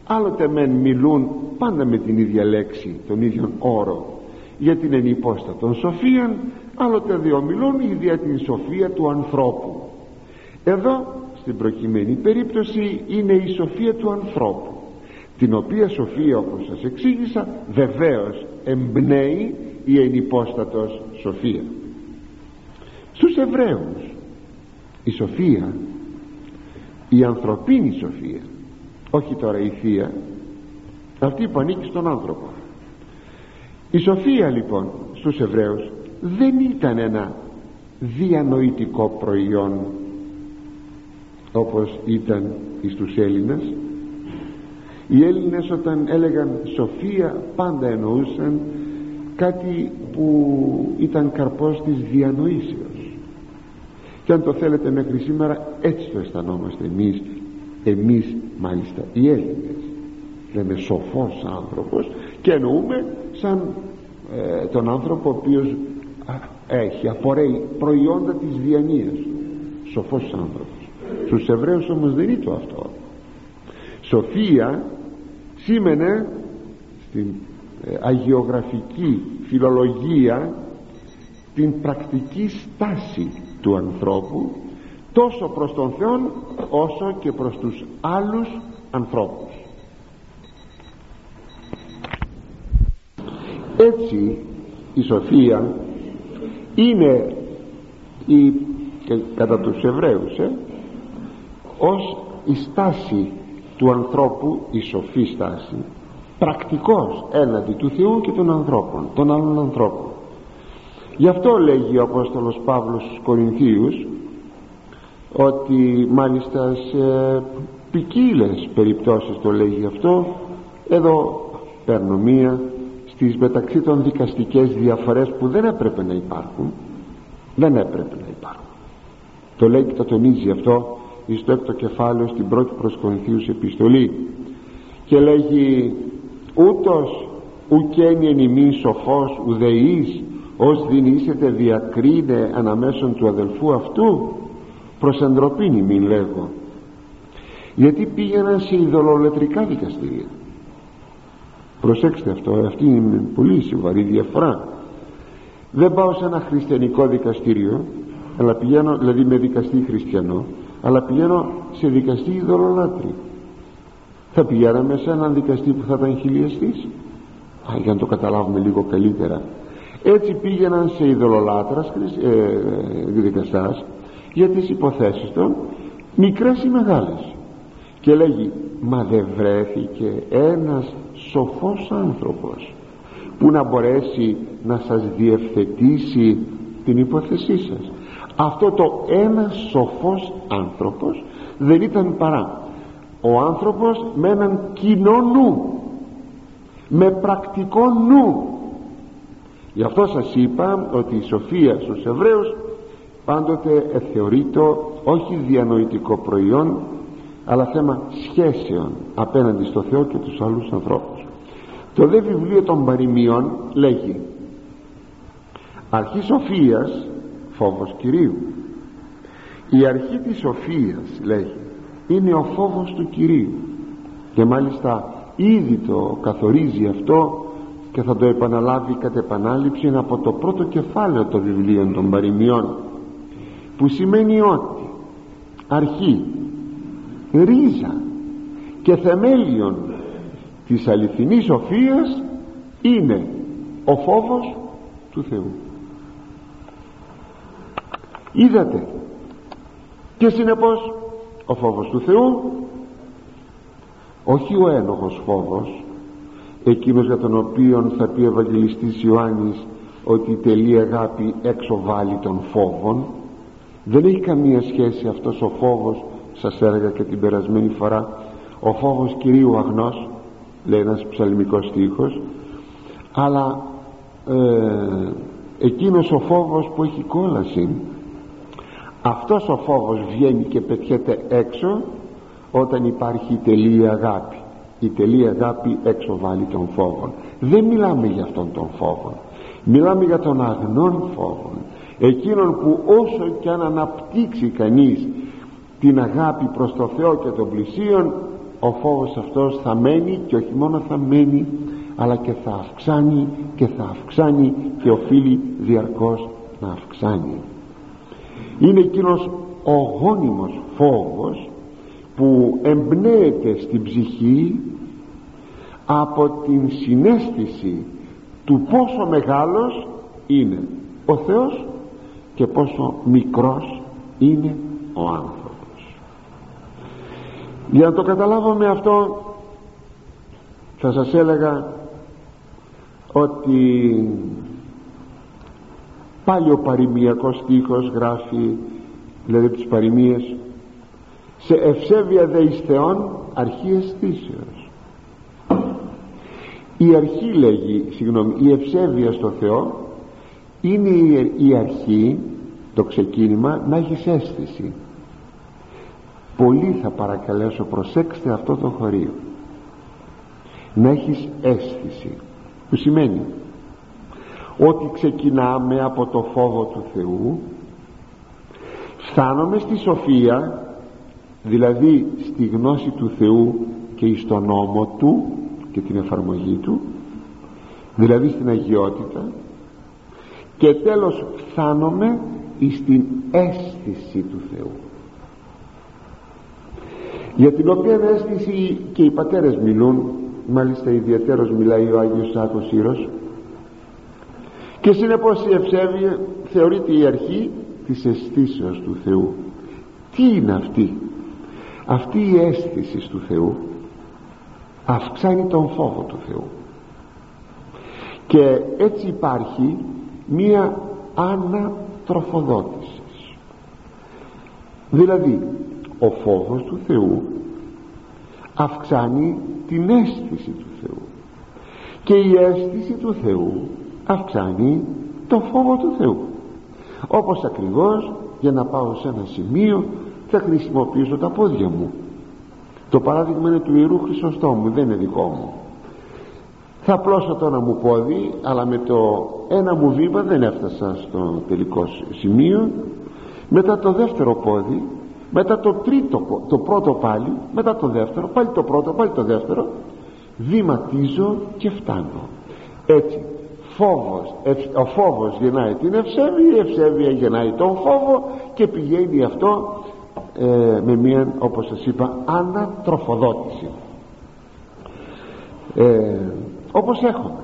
A: άλλοτε μεν μιλούν πάντα με την ίδια λέξη τον ίδιο όρο για την ενυπόστατον σοφία άλλοτε δύο μιλούν για την σοφία του ανθρώπου. Εδώ στην προκειμένη περίπτωση είναι η σοφία του ανθρώπου την οποία σοφία όπως σας εξήγησα βεβαίως εμπνέει η ενυπόστατος σοφία. Στους Εβραίους η σοφία η ανθρωπίνη σοφία όχι τώρα η θεία αυτή που ανήκει στον άνθρωπο. Η σοφία λοιπόν στους Εβραίους δεν ήταν ένα διανοητικό προϊόν όπως ήταν στους Έλληνες οι Έλληνες όταν έλεγαν σοφία πάντα εννοούσαν κάτι που ήταν καρπός της διανοήσεως. Και αν το θέλετε μέχρι σήμερα έτσι το αισθανόμαστε εμείς. Εμείς μάλιστα οι Έλληνες. Λέμε σοφός άνθρωπος και εννοούμε σαν ε, τον άνθρωπο ο οποίος έχει απορρέει προϊόντα της διανοίας του. Σοφός άνθρωπος. Στους Εβραίους όμως δεν είναι το αυτό. Σοφία σήμαινε στην ε, αγιογραφική φιλολογία την πρακτική στάση του ανθρώπου τόσο προς τον Θεό όσο και προς τους άλλους ανθρώπους. Έτσι η σοφία είναι η, κατά τους Εβραίους ε, ως η στάση του ανθρώπου η σοφή στάση πρακτικός έναντι του Θεού και των ανθρώπων των άλλων ανθρώπων. Γι' αυτό λέγει ο Απόστολος Παύλος στους Κορινθίους ότι μάλιστα σε ποικίλες περιπτώσεις το λέγει αυτό. Εδώ παίρνω μία στις μεταξύ των δικαστικές διαφορές που δεν έπρεπε να υπάρχουν. Δεν έπρεπε να υπάρχουν. Το λέει και το τονίζει αυτό στο έκτο κεφάλαιο στην πρώτη προς Κορινθίους επιστολή. Και λέγει ούτως ουκένει εν ημί σοφός ουδεής ως δυνήσετε διακρίνε αναμέσων του αδελφού αυτού. Προς εντροπήν μην λέγω γιατί πήγαιναν σε ειδωλολετρικά δικαστήρια. Προσέξτε αυτό αυτή είναι πολύ σοβαρή διαφορά. Δεν πάω σε ένα χριστιανικό δικαστήριο αλλά πηγαίνω δηλαδή με δικαστή χριστιανό αλλά πηγαίνω σε δικαστή ειδωλολάτρη θα πηγαίναμε σε έναν δικαστή που θα ήταν χιλιαστής Α, για να το καταλάβουμε λίγο καλύτερα. Έτσι πήγαιναν σε ειδωλολάτρας ε, δικαστάς για τις υποθέσεις των μικρές ή μεγάλες. Και λέγει μα δεν βρέθηκε ένας σοφός άνθρωπος που να μπορέσει να σας διευθετήσει την υπόθεσή σας αυτό το ένα σοφός άνθρωπος δεν ήταν παρά. Ο άνθρωπος με έναν κοινό νου με πρακτικό νου. Γι' αυτό σας είπα ότι η σοφία στους Εβραίους πάντοτε θεωρείται όχι διανοητικό προϊόν αλλά θέμα σχέσεων απέναντι στο Θεό και τους άλλους ανθρώπους. Το δε βιβλίο των παροιμιών λέγει αρχής σοφίας φόβος Κυρίου. Η αρχή της σοφίας λέγει είναι ο φόβος του Κυρίου. Και μάλιστα ήδη το καθορίζει αυτό και θα το επαναλάβει κατ' επανάληψη από το πρώτο κεφάλαιο των βιβλίων των παροιμιών που σημαίνει ότι αρχή ρίζα και θεμέλιον της αληθινής σοφίας είναι ο φόβος του Θεού είδατε. Και συνεπώς ο φόβος του Θεού όχι ο ένοχος φόβος εκείνος για τον οποίο θα πει ο Ευαγγελιστής Ιωάννης ότι η τελή αγάπη έξω βάλει των φόβων δεν έχει καμία σχέση αυτός ο φόβος σας έλεγα και την περασμένη φορά ο φόβος Κυρίου αγνός λέει ένας ψαλμικός στίχος αλλά ε, εκείνος ο φόβος που έχει κόλαση αυτός ο φόβος βγαίνει και πετιέται έξω όταν υπάρχει η τελεία αγάπη. Η τελεία αγάπη έξω βάλει τον φόβο δεν μιλάμε για αυτόν τον φόβο μιλάμε για τον αγνόν φόβο εκείνον που όσο και αν αναπτύξει κανείς την αγάπη προς το Θεό και τον πλησίον ο φόβος αυτός θα μένει και όχι μόνο θα μένει αλλά και θα αυξάνει και θα αυξάνει και οφείλει διαρκώς να αυξάνει είναι εκείνος ο γόνιμος φόβος που εμπνέεται στην ψυχή από την συνέστηση του πόσο μεγάλος είναι ο Θεός και πόσο μικρός είναι ο άνθρωπος. Για να το καταλάβουμε αυτό θα σας έλεγα ότι πάλι ο παροιμιακός στίχος γράφει δηλαδή τις παροιμίες σε ευσέβεια δε εις Θεόν αρχή αισθήσεως η αρχή λέγει συγγνώμη η ευσέβεια στο Θεό είναι η αρχή το ξεκίνημα να έχεις αίσθηση. Πολύ θα παρακαλέσω προσέξτε αυτό το χωρίο. Να έχεις αίσθηση. Που σημαίνει ότι ξεκινάμε από το φόβο του Θεού φτάνομαι στη σοφία δηλαδή στη γνώση του Θεού και στον νόμο Του και την εφαρμογή Του δηλαδή στην αγιότητα. Και τέλος φτάνομαι στην αίσθηση του Θεού. Για την οποία αίσθηση και οι πατέρες μιλούν μάλιστα ιδιαίτερος μιλάει ο Άγιος Σάκος Ήρος και συνεπώς η ευσέβεια θεωρείται η αρχή της αισθήσεως του Θεού. Τι είναι αυτή; Αυτή η αίσθηση του Θεού αυξάνει τον φόβο του Θεού. Και έτσι υπάρχει μία ανατροφοδότησης. Δηλαδή ο φόβος του Θεού αυξάνει την αίσθηση του Θεού. Και η αίσθηση του Θεού αυξάνει το φόβο του Θεού. Όπως ακριβώς για να πάω σε ένα σημείο θα χρησιμοποιήσω τα πόδια μου. Το παράδειγμα είναι του Ιερού Χρυσοστόμου δεν είναι δικό μου. Θα πλώσω το ένα μου πόδι αλλά με το ένα μου βήμα δεν έφτασα στο τελικό σημείο. Μετά το δεύτερο πόδι μετά το τρίτο το πρώτο πάλι μετά το δεύτερο πάλι το πρώτο πάλι το δεύτερο βηματίζω και φτάνω. Έτσι φόβος, ο φόβος γεννάει την ευσέβεια η ευσέβεια γεννάει τον φόβο και πηγαίνει αυτό ε, με μία όπως σας είπα ανατροφοδότηση. Ε, όπως έχουμε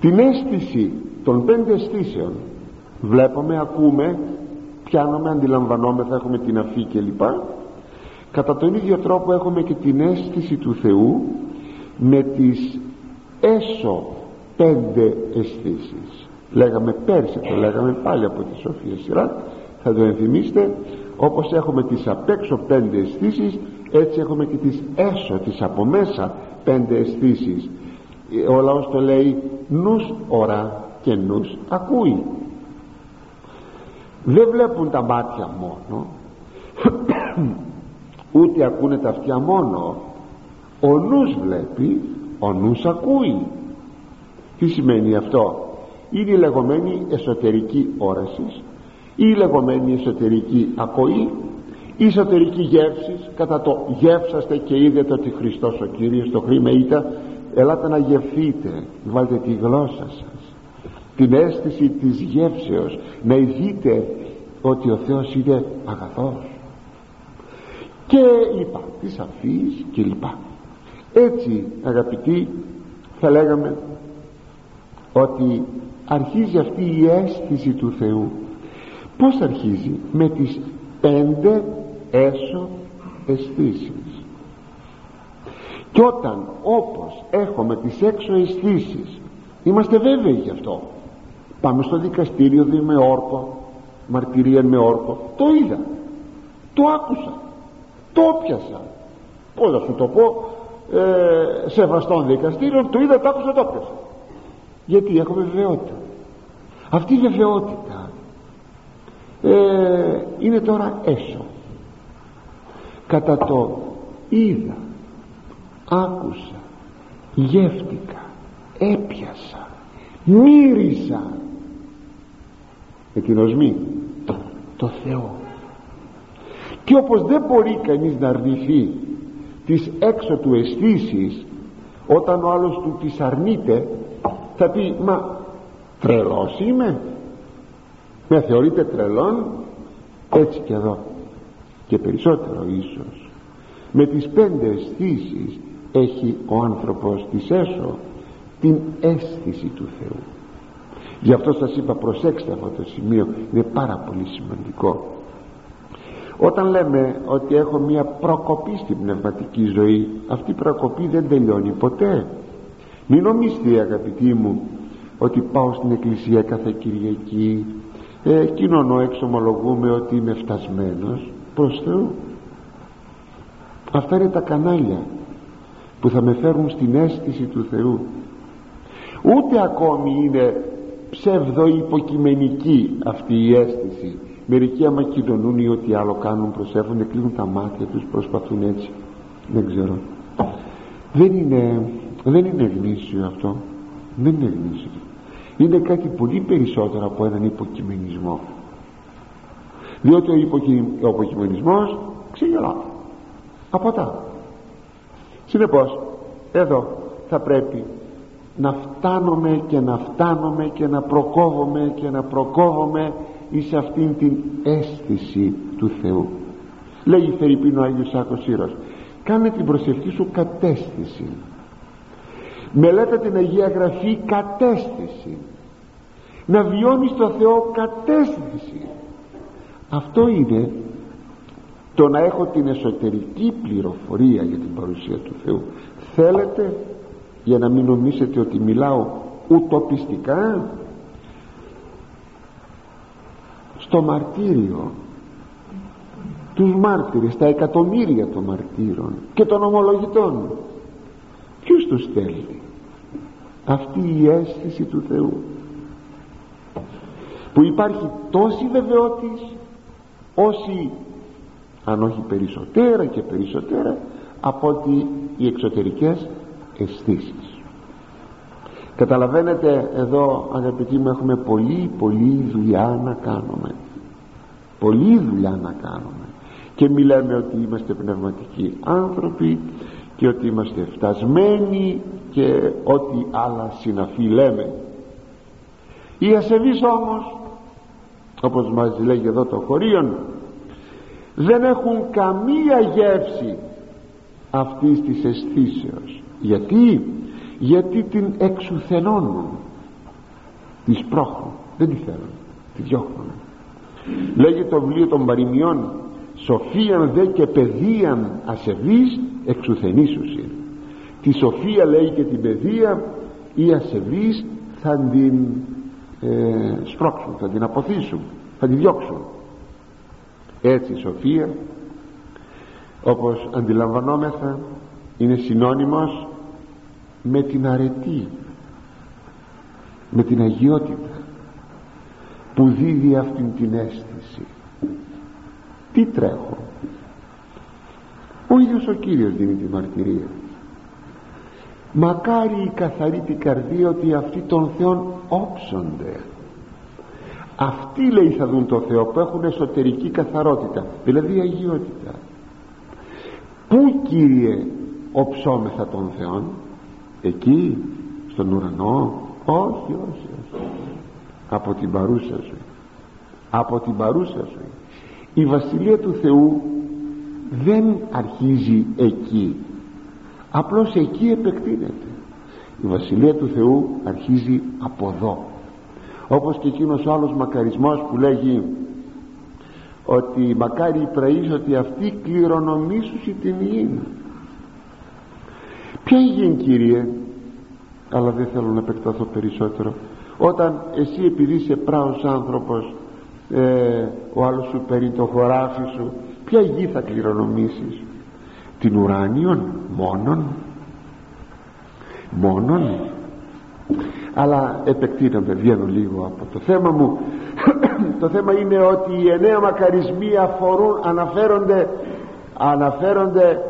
A: την αίσθηση των πέντε αισθήσεων βλέπουμε, ακούμε πιάνουμε, αντιλαμβανόμεθα έχουμε την αφή κλπ. Κατά τον ίδιο τρόπο έχουμε και την αίσθηση του Θεού με τις έσω πέντε αισθήσεις. λέγαμε πέρσι το λέγαμε πάλι από τη Σοφία Σειρά θα το ενθυμίστε. Όπως έχουμε τις απ' έξω πέντε αισθήσεις, έτσι έχουμε και τις έσω τις από μέσα πέντε αισθήσεις. ο λαός το λέει νους ορά και νους ακούει δεν βλέπουν τα μάτια μόνο ούτε ακούνε τα αυτιά μόνο. Ο νους βλέπει ο νους ακούει τι σημαίνει αυτό; Είναι η λεγόμενη εσωτερική όραση ή η λεγόμενη εσωτερική ακοή η εσωτερική γεύση. Κατά το γεύσαστε και είδετε ότι Χριστός ο Κύριος το χρήμα ήταν ελάτε να γευθείτε βάλτε τη γλώσσα σας την αίσθηση της γεύσεως να δείτε ότι ο Θεός είναι αγαθός και λοιπά της αφής και λοιπά έτσι αγαπητοί θα λέγαμε ότι αρχίζει αυτή η αίσθηση του Θεού. Πως αρχίζει; Με τις πέντε έσω αισθήσεις. και όταν όπως έχουμε τις έξω αισθήσεις, είμαστε βέβαιοι γι' αυτό. Πάμε στο δικαστήριο δει με όρκο μαρτυρία με όρκο. Το είδα. Το άκουσα. Το πιασα πώς θα σου το πω ε, σεβαστών δικαστήριων το είδα το άκουσα το πιασα γιατί έχουμε βεβαιότητα. Αυτή η βεβαιότητα ε, είναι τώρα έσω. Κατά το είδα άκουσα γεύτηκα έπιασα μύρισα με την οσμή το, το Θεό. Και όπως δεν μπορεί κανείς να αρνηθεί τις έξω του αισθήσεις όταν ο άλλος του τις αρνείται θα πει μα τρελός είμαι. Με θεωρείτε τρελόν. Έτσι και εδώ. Και περισσότερο ίσως. Με τις πέντε αισθήσεις έχει ο άνθρωπος της έσω την αίσθηση του Θεού γι' αυτό σας είπα προσέξτε αυτό το σημείο. Είναι πάρα πολύ σημαντικό. Όταν λέμε ότι έχω μια προκοπή στην πνευματική ζωή αυτή η προκοπή δεν τελειώνει ποτέ μην νομίζετε αγαπητοί μου ότι πάω στην εκκλησία κάθε Κυριακή. Ε, κοινωνώ εξομολογούμε ότι είμαι φτασμένος προς Θεού. Αυτά είναι τα κανάλια που θα με φέρουν στην αίσθηση του Θεού. Ούτε ακόμη είναι ψεύδο υποκειμενική αυτή η αίσθηση. Μερικοί άμα κοινωνούν ή ό,τι άλλο κάνουν προσεύχονται κλείνουν τα μάτια τους προσπαθούν έτσι. Δεν ξέρω. Δεν είναι δεν είναι γνήσιο αυτό. Δεν είναι γνήσιο. Είναι κάτι πολύ περισσότερο από έναν υποκειμενισμό. Διότι ο υποκειμενισμός ξεγελά. Αποτά συνεπώς εδώ θα πρέπει να φτάνουμε και να φτάνουμε και να προκόβουμε και να προκόβουμε εις αυτήν την αίσθηση του Θεού. Λέγει Φερρυπίνο Άγιος Σάκος Σύρος κάνε την προσευχή σου κατέστηση μελέτα την Αγία Γραφή κατέστηση. Να βιώνεις το Θεό κατέστηση. Αυτό είναι το να έχω την εσωτερική πληροφορία για την παρουσία του Θεού. Θέλετε για να μην νομίσετε ότι μιλάω ουτοπιστικά; Στο μαρτύριο τους μάρτυρες, τα εκατομμύρια των μαρτύρων και των ομολογητών ποιος τους στέλνει; Αυτή η αίσθηση του Θεού που υπάρχει τόση βεβαιότης όσοι αν όχι περισσότερα και περισσότερα από ότι οι εξωτερικές αισθήσεις. καταλαβαίνετε εδώ αγαπητοί μου έχουμε πολύ πολύ δουλειά να κάνουμε πολύ δουλειά να κάνουμε και μιλάμε ότι είμαστε πνευματικοί άνθρωποι και ότι είμαστε φτασμένοι και ό,τι άλλα συναφή λέμε. Οι ασεβείς όμως όπως μας λέγει εδώ το χωρίον δεν έχουν καμία γεύση αυτής της αισθήσεως. Γιατί; Γιατί την εξουθενώνουν. Τη σπρώχνουν δεν τη θέλουν. Τη διώχνουν. Λέγει το βιβλίο των παροιμιών σοφίαν δε και παιδείαν ασεβείς εξουθενήσουσιν τη σοφία λέει και την παιδεία οι ασεβείς θα την ε, σπρώξουν θα την αποθήσουν θα την διώξουν. Έτσι η σοφία όπως αντιλαμβανόμεθα είναι συνώνυμος με την αρετή με την αγιότητα που δίδει αυτήν την αίσθηση τι τρέχω; Ο ίδιος ο Κύριος δίνει τη μαρτυρία. Μακάρι η καθαρή την καρδία ότι αυτοί των Θεών όψονται. Αυτοί λέει θα δουν το Θεό που έχουν εσωτερική καθαρότητα δηλαδή αγιότητα. Πού Κύριε οψόμεθα των Θεών εκεί στον ουρανό; Όχι όχι, όχι. από την παρούσα ζωή. Από την παρούσα ζωή η Βασιλεία του Θεού δεν αρχίζει εκεί. Απλώς εκεί επεκτείνεται. Η Βασιλεία του Θεού αρχίζει από εδώ. Όπως και εκείνος ο άλλος μακαρισμός που λέγει ότι μακάρι η ότι αυτή κληρονομήσουσι την υγιή ποια υγιή Κύριε; Αλλά δεν θέλω να επεκταθώ περισσότερο. Όταν εσύ επειδή είσαι πράος άνθρωπος ε, ο άλλος σου παίρνει το χωράφι σου. Ποια γη θα κληρονομήσεις; Την ουράνιον μόνον. Μόνον. Αλλά επεκτείνομαι βγαίνω λίγο από το θέμα μου. Το θέμα είναι ότι οι εννέα μακαρισμοί αφορούν αναφέρονται αναφέρονται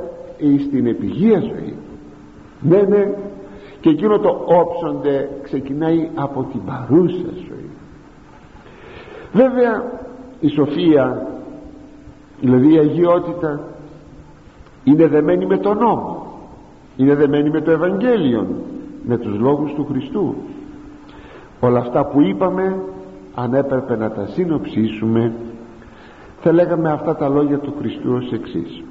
A: στην επιγεία ζωή. Ναι ναι. Και εκείνο το όψονται ξεκινάει από την παρούσα ζωή βέβαια η σοφία δηλαδή η αγιότητα είναι δεμένη με τον νόμο. Είναι δεμένη με το Ευαγγέλιο με τους λόγους του Χριστού. Όλα αυτά που είπαμε αν έπρεπε να τα συνοψίσουμε θα λέγαμε αυτά τα λόγια του Χριστού ως εξής.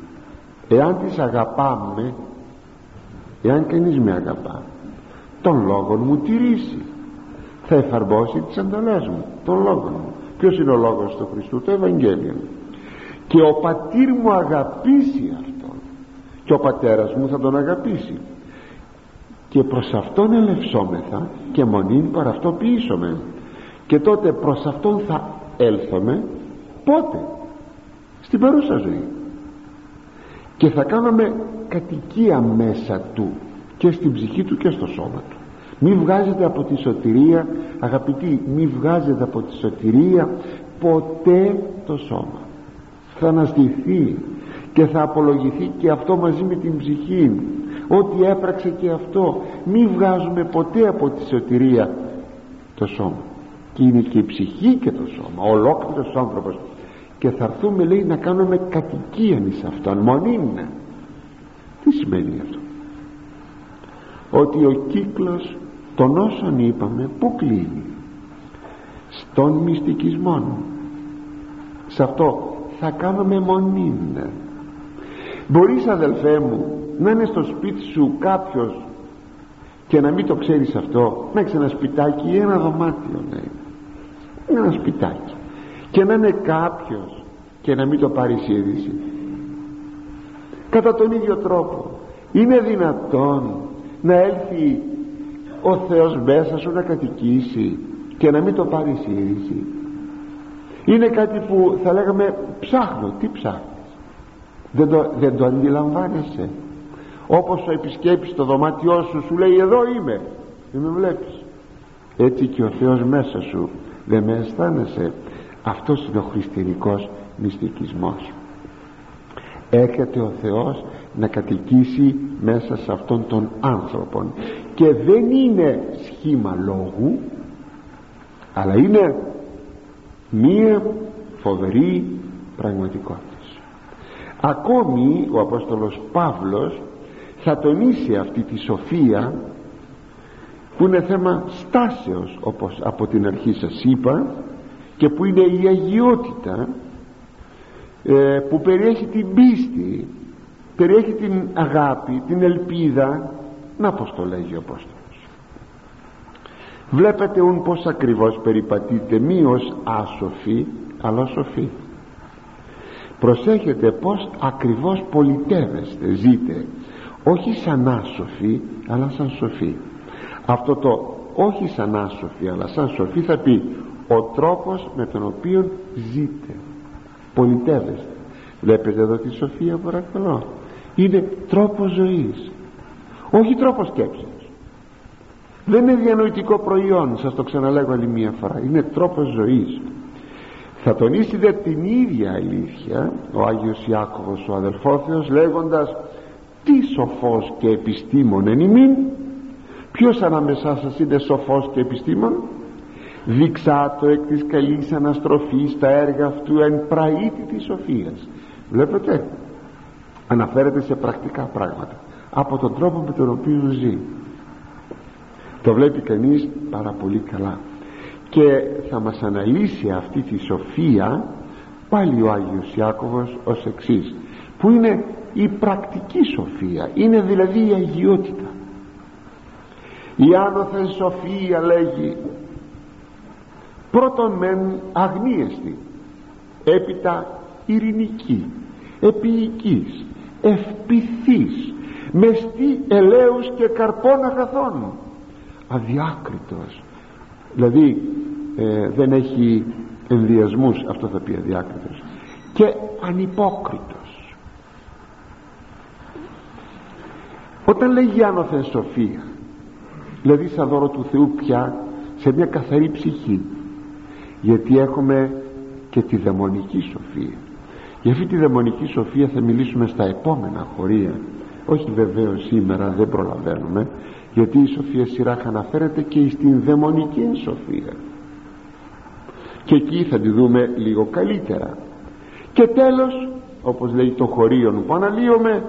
A: Εάν τις αγαπάμε εάν κανείς με αγαπά τον λόγο μου τηρήσει θα εφαρμόσει τις εντολές μου τον λόγο μου ποιος είναι ο λόγος του Χριστού; Το Ευαγγέλιο. Και ο πατήρ μου αγαπήσει αυτόν. Και ο πατέρας μου θα τον αγαπήσει. Και προς αυτόν ελευσόμεθα και μονήν παρά αυτό ποιήσωμε και τότε προς αυτόν θα έλθουμε πότε; Στην παρούσα ζωή. Και θα κάνουμε κατοικία μέσα του και στην ψυχή του και στο σώμα του μη βγάζετε από τη σωτηρία αγαπητοί μη βγάζετε από τη σωτηρία ποτέ το σώμα. Θα αναστηθεί και θα απολογηθεί και αυτό μαζί με την ψυχή. Ό,τι έπραξε και αυτό μη βγάζουμε ποτέ από τη σωτηρία το σώμα. Και είναι και η ψυχή και το σώμα ολόκληρος άνθρωπος. Και θα έρθουμε λέει να κάνουμε κατοικίαν εις αυτόν. Μονίμνα τι σημαίνει αυτό; Ότι ο κύκλος των όσων είπαμε που κλείνει; Στον μυστικισμό. Σε αυτό θα κάνουμε μονίμνα μπορείς αδελφέ μου να είναι στο σπίτι σου κάποιος και να μην το ξέρεις αυτό να έχεις ένα σπιτάκι ή ένα δωμάτιο να είναι ένα σπιτάκι. Και να είναι κάποιος και να μην το πάρεις είδηση κατά τον ίδιο τρόπο είναι δυνατόν να έλθει ο Θεός μέσα σου να κατοικήσει και να μην το πάρεις είδηση είναι κάτι που θα λέγαμε ψάχνω. Τι ψάχνεις; Δεν το, δεν το αντιλαμβάνεσαι. Όπως ο επισκέπτης στο δωμάτιό σου σου λέει εδώ είμαι δεν με βλέπεις. Έτσι και ο Θεός μέσα σου δεν με αισθάνεσαι. Αυτός είναι ο χριστιανικός μυστικισμός. Έρχεται ο Θεός να κατοικήσει μέσα σε αυτόν τον άνθρωπο και δεν είναι σχήμα λόγου αλλά είναι μία φοβερή πραγματικότητας. Ακόμη ο Απόστολος Παύλος θα τονίσει αυτή τη σοφία που είναι θέμα στάσεως όπως από την αρχή σας είπα και που είναι η αγιότητα ε, που περιέχει την πίστη περιέχει την αγάπη την ελπίδα. Να πως το λέγει ο Απόστολος. Βλέπετε ούν πως ακριβώς περιπατείτε μη ως άσοφοι αλλά σοφοί. Προσέχετε πως ακριβώς πολιτεύεστε ζείτε. Όχι σαν άσοφοι αλλά σαν σοφοί. Αυτό το όχι σαν άσοφοι αλλά σαν σοφοί θα πει ο τρόπος με τον οποίο ζείτε πολιτεύεστε. Βλέπετε εδώ τη σοφία παρακαλώ είναι τρόπος ζωής. Όχι τρόπος σκέψης. Δεν είναι διανοητικό προϊόν σας το ξαναλέγω άλλη μία φορά. Είναι τρόπος ζωής. Θα τονίσει δε την ίδια αλήθεια ο Άγιος Ιάκωβος ο αδελφόθεος λέγοντας τι σοφός και επιστήμον εν ημίν ποιος ανάμεσά σας είναι σοφός και επιστήμον; Δείξάτο εκ της καλής αναστροφής τα έργα αυτού εν πραήτη της σοφίας βλέπετε αναφέρεται σε πρακτικά πράγματα από τον τρόπο με τον οποίο ζει. Το βλέπει κανείς πάρα πολύ καλά. Και θα μας αναλύσει αυτή τη σοφία πάλι ο Άγιος Ιάκωβος ως εξής που είναι η πρακτική σοφία είναι δηλαδή η αγιότητα. Η άνωθεν σοφία λέγει πρώτον μεν αγνίεστη έπειτα ειρηνική επίοικης ευπηθής μεστή ελαίους και καρπών αγαθών. Αδιάκριτος. Δηλαδή ε, δεν έχει ενδιασμούς αυτό θα πει αδιάκριτος. Και ανυπόκριτος. Όταν λέγει άνωθεν σοφία δηλαδή σαν δώρο του Θεού πια σε μια καθαρή ψυχή γιατί έχουμε και τη δαιμονική σοφία για αυτή τη δαιμονική σοφία θα μιλήσουμε στα επόμενα χωρία. Όχι βεβαίως σήμερα δεν προλαβαίνουμε γιατί η σοφία σειρά αναφέρεται και στην δαιμονική σοφία. Και εκεί θα τη δούμε λίγο καλύτερα. Και τέλος όπως λέει το χωρίον που αναλύουμε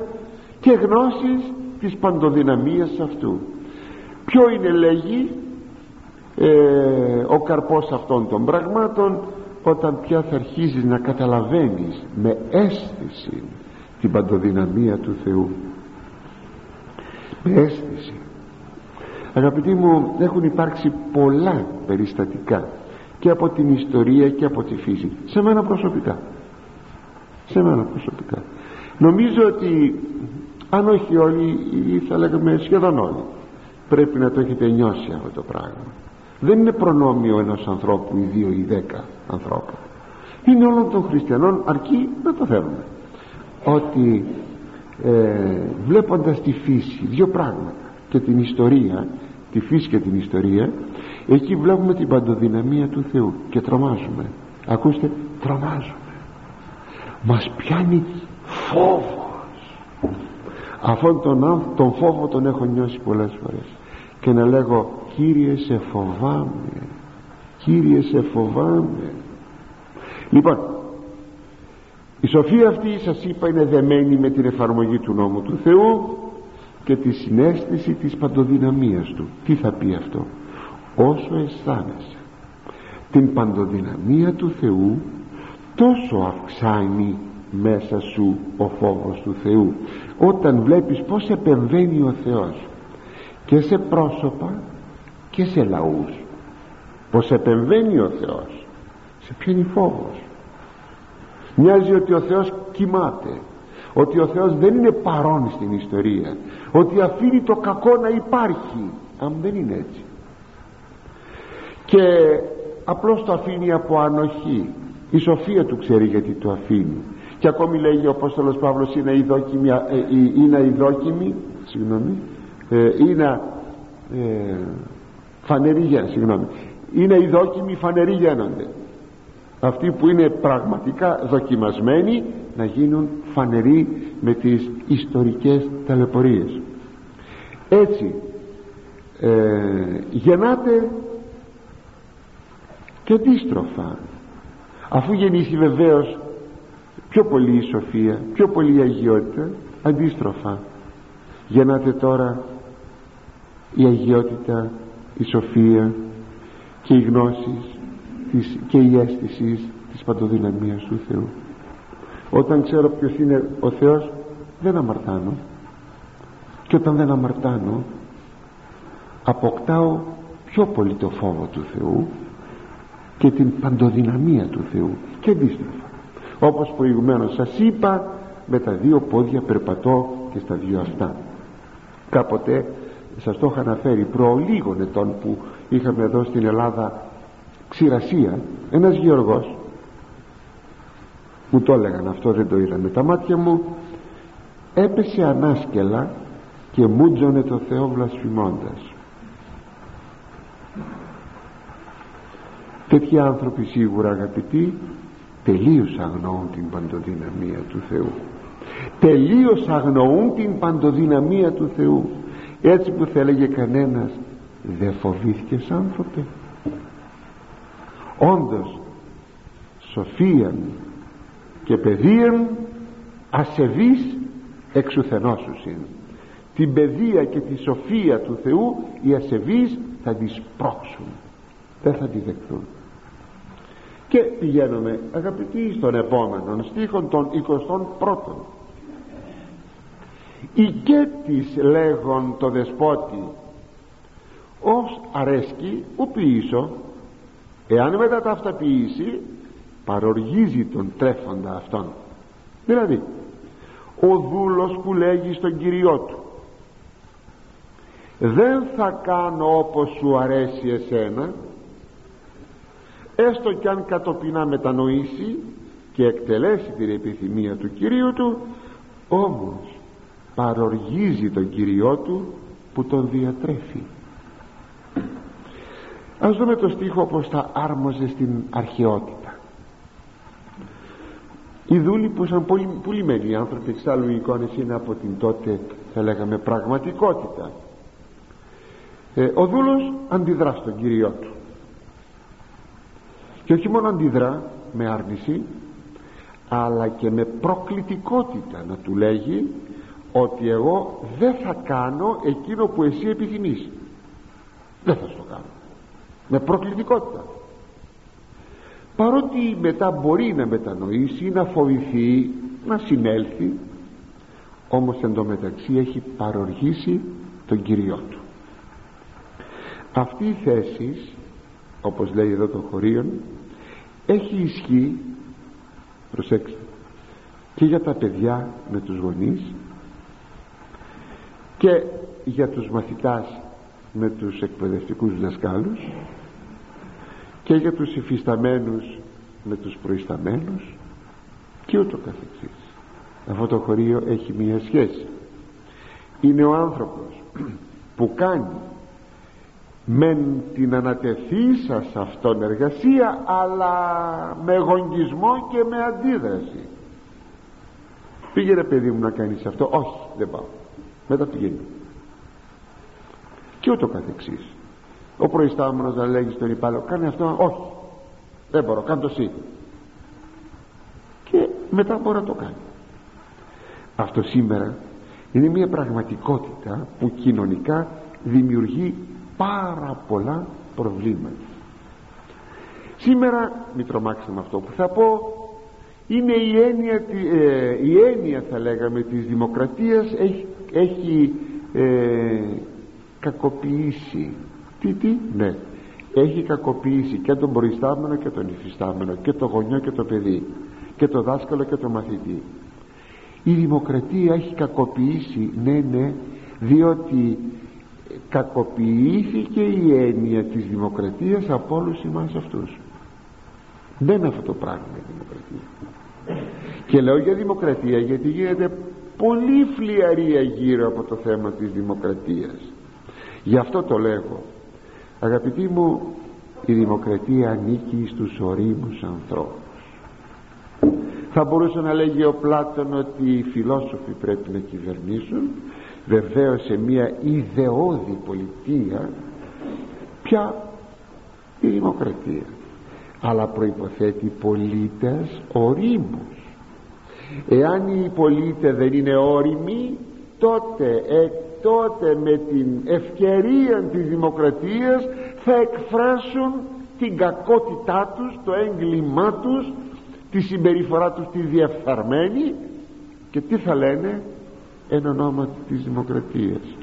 A: και γνώσεις της παντοδυναμίας αυτού. Ποιο είναι λέγει ε, ο καρπός αυτών των πραγμάτων όταν πια θα αρχίζεις να καταλαβαίνεις με αίσθηση την παντοδυναμία του Θεού. Με αίσθηση. Αγαπητοί μου έχουν υπάρξει πολλά περιστατικά και από την ιστορία και από τη φύση. Σε μένα προσωπικά. Σε μένα προσωπικά. Νομίζω ότι αν όχι όλοι ή θα λέγαμε σχεδόν όλοι πρέπει να το έχετε νιώσει αυτό το πράγμα δεν είναι προνόμιο ενός ανθρώπου ή δύο ή δέκα ανθρώπων είναι όλων των χριστιανών αρκεί να το θέλουμε. Ότι ε, βλέποντας τη φύση δύο πράγματα και την ιστορία τη φύση και την ιστορία εκεί βλέπουμε την παντοδυναμία του Θεού και τρομάζουμε. Ακούστε τρομάζουμε. Μας πιάνει φόβος. Αυτόν τον, τον φόβο τον έχω νιώσει πολλές φορές και να λέγω Κύριε σε φοβάμαι. Κύριε σε φοβάμαι λοιπόν η σοφία αυτή σας είπα είναι δεμένη με την εφαρμογή του νόμου του Θεού και τη συνέστηση της παντοδυναμίας του. Τι θα πει αυτό; Όσο αισθάνεσαι την παντοδυναμία του Θεού τόσο αυξάνει μέσα σου ο φόβος του Θεού όταν βλέπεις πως επεμβαίνει ο Θεός και σε πρόσωπα και σε λαούς. Πως επεμβαίνει ο Θεός σε πιάνει φόβος. Μοιάζει ότι ο Θεός κοιμάται ότι ο Θεός δεν είναι παρόν στην ιστορία ότι αφήνει το κακό να υπάρχει αν δεν είναι έτσι. Και απλώς το αφήνει από ανοχή. Η σοφία του ξέρει γιατί το αφήνει. Και ακόμη λέγει ο Απόστολος Παύλος είναι ειδόκιμη, ε, είναι ειδόκιμη συγγνώμη ε, είναι ε, φανερή συγγνώμη. Είναι ειδόκιμοι φανεροί γένονται. Αυτοί που είναι πραγματικά δοκιμασμένοι να γίνουν φανεροί με τις ιστορικές ταλαιπωρίες. Έτσι ε, γεννάται και αντίστροφα. Αφού γεννήσει βεβαίως πιο πολύ η σοφία πιο πολύ η αγιότητα αντίστροφα. Γεννάται τώρα η αγιότητα η σοφία και οι γνώσεις και η αίσθηση της παντοδυναμίας του Θεού. Όταν ξέρω ποιος είναι ο Θεός δεν αμαρτάνω. Και όταν δεν αμαρτάνω αποκτάω πιο πολύ το φόβο του Θεού και την παντοδυναμία του Θεού. Και αντίστοιχα όπως προηγουμένως σας είπα με τα δύο πόδια περπατώ και στα δύο αυτά. Κάποτε σας το είχα αναφέρει προ λίγων ετών που είχαμε εδώ στην Ελλάδα ξηρασία. Ένας γεωργός. Μου το έλεγαν αυτό δεν το είδα με τα μάτια μου. Έπεσε ανάσκελα και μούτζωνε το Θεό βλασφημώντας. Τέτοιοι άνθρωποι σίγουρα αγαπητοί τελείως αγνοούν την παντοδυναμία του Θεού. Τελείως αγνοούν την παντοδυναμία του Θεού έτσι που θα έλεγε κανένας δεν φοβήθηκες άνθρωπε όντως σοφίαν και παιδείαν ασεβείς εξουθενός σου την παιδεία και τη σοφία του Θεού οι ασεβείς θα τις πρόξουν δεν θα τη δεχθούν και πηγαίνουμε αγαπητοί στον επόμενο στίχο των 21 η και της λέγον το δεσπότη ως αρέσκει ου ποιήσω εάν μετά τα αυτά ποιήσει παροργίζει τον τρέφοντα αυτόν δηλαδή ο δούλος που λέγει στον Κυριό του δεν θα κάνω όπως σου αρέσει εσένα έστω κι αν κατοπινά μετανοήσει και εκτελέσει την επιθυμία του Κυρίου του όμως παροργίζει τον Κυριό του που τον διατρέφει. Ας δούμε το στίχο όπως θα άρμοζε στην αρχαιότητα. Οι δούλοι που ήταν πολύ πουλημένοι άνθρωποι εξάλλου οι εικόνες είναι από την τότε θα λέγαμε πραγματικότητα. Ε, ο δούλος αντιδρά στον Κυριό του. Και όχι μόνο αντιδρά με άρνηση αλλά και με προκλητικότητα να του λέγει ότι εγώ δεν θα κάνω εκείνο που εσύ επιθυμείς. Δεν θα στο κάνω. Με προκλητικότητα. Παρότι μετά μπορεί να μετανοήσει να φοβηθεί να συνέλθει όμως εντωμεταξύ έχει παροργήσει τον Κυριό του. Αυτή η θέση όπως λέει εδώ το χωρίον έχει ισχύ προσέξτε και για τα παιδιά με τους γονείς και για τους μαθητάς με τους εκπαιδευτικούς δασκάλους και για τους υφισταμένους με τους προϊσταμένους και ούτω καθεξής. Αυτό το χωρίο έχει μία σχέση. Είναι ο άνθρωπος που κάνει μεν την ανατεθήσα σε αυτόν εργασία αλλά με γονγισμό και με αντίδραση. Πήγαινε παιδί μου να κάνεις αυτό. Όχι δεν πάω μετά πηγαίνει και ούτω καθεξής. Ο προϊστάμενος να λέγει στον υπάλληλο κάνει αυτό όχι. Δεν μπορώ. Κάνω το εσύ και μετά μπορεί να το κάνει. Αυτό σήμερα είναι μια πραγματικότητα που κοινωνικά δημιουργεί πάρα πολλά προβλήματα. Σήμερα μην τρομάξτε με αυτό που θα πω είναι η έννοια, ε, η έννοια θα λέγαμε της δημοκρατίας έχει, έχει ε, κακοποιήσει. Τι τι; Ναι. Έχει κακοποιήσει και τον προϊστάμενο και τον υφιστάμενο και το γονιό και το παιδί και το δάσκαλο και το μαθητή. Η δημοκρατία έχει κακοποιήσει ναι ναι διότι κακοποιήθηκε η έννοια της δημοκρατίας από όλους εμάς αυτούς. Δεν είναι αυτό το πράγμα η δημοκρατία. Και λέω για δημοκρατία γιατί γίνεται πολύ φλιαρία γύρω από το θέμα της δημοκρατίας. Γι' αυτό το λέγω. Αγαπητοί μου η δημοκρατία ανήκει στους ορίμους ανθρώπους. Θα μπορούσε να λέγει ο Πλάτων ότι οι φιλόσοφοι πρέπει να κυβερνήσουν. Βεβαίως σε μια ιδεώδη πολιτεία πια η δημοκρατία. Αλλά προϋποθέτει πολίτες ορίμους εάν οι πολίτες δεν είναι όριμοι τότε, ε, τότε με την ευκαιρία της δημοκρατίας θα εκφράσουν την κακότητά τους το έγκλημά τους τη συμπεριφορά τους τη διαφθαρμένη και τι θα λένε; Εν ονόματι της δημοκρατίας.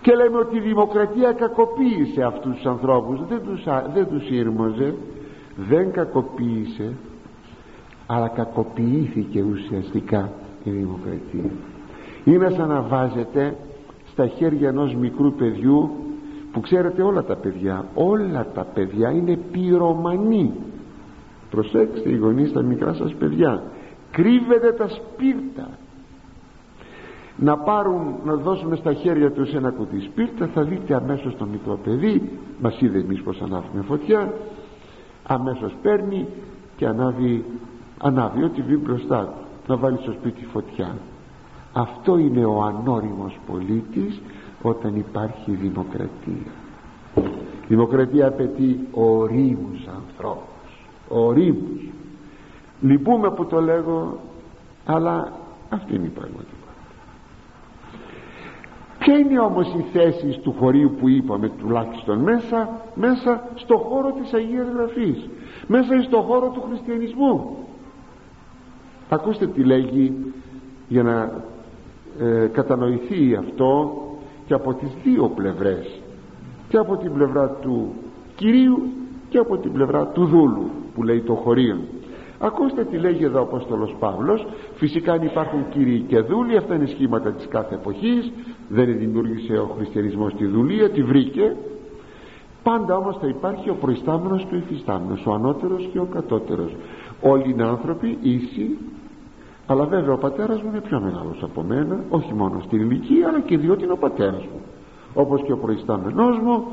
A: Και λέμε ότι η δημοκρατία κακοποίησε αυτούς τους ανθρώπους. Δεν τους, δεν τους ήρμοζε δεν κακοποίησε αλλά κακοποιήθηκε ουσιαστικά η δημοκρατία. Είναι σαν να βάζετε στα χέρια ενός μικρού παιδιού που ξέρετε όλα τα παιδιά. Όλα τα παιδιά είναι πυρομανοί. Προσέξτε οι γονείς τα μικρά σας παιδιά. Κρύβετε τα σπίρτα. Να πάρουν να δώσουμε στα χέρια τους ένα κουτί σπίρτα θα δείτε αμέσως το μικρό παιδί. Μας είδε εμείς πως ανάβουμε φωτιά. Αμέσως παίρνει και ανάβει ανάβει ό,τι βγει μπροστά του να βάλει στο σπίτι φωτιά. Αυτό είναι ο ανώριμος πολίτης όταν υπάρχει δημοκρατία. Η δημοκρατία απαιτεί ορίμους ανθρώπους. Ορίμους. Λυπούμε που το λέγω αλλά αυτή είναι η πραγματικότητα. Ποια είναι όμως η θέση του χωρίου που είπαμε τουλάχιστον μέσα, μέσα στο χώρο της Αγίας Γραφής, μέσα στο χώρο του χριστιανισμού; Ακούστε τι λέγει για να ε, κατανοηθεί αυτό και από τις δύο πλευρές. Και από την πλευρά του Κυρίου και από την πλευρά του δούλου που λέει το χωρίο ακούστε τι λέγει εδώ ο Απόστολος Παύλος. Φυσικά αν υπάρχουν κύριοι και δούλοι αυτά είναι σχήματα της κάθε εποχής. Δεν δημιούργησε ο χριστιανισμός τη δουλεία τη βρήκε. Πάντα όμως θα υπάρχει ο προϊστάμενος και ο υφιστάμενος ο ανώτερος και ο κατώτερος. Όλοι είναι άνθρωποι ίσοι αλλά βέβαια ο πατέρας μου είναι πιο μεγάλος από μένα όχι μόνο στην ηλικία αλλά και διότι είναι ο πατέρας μου. Όπως και ο προϊστάμενός μου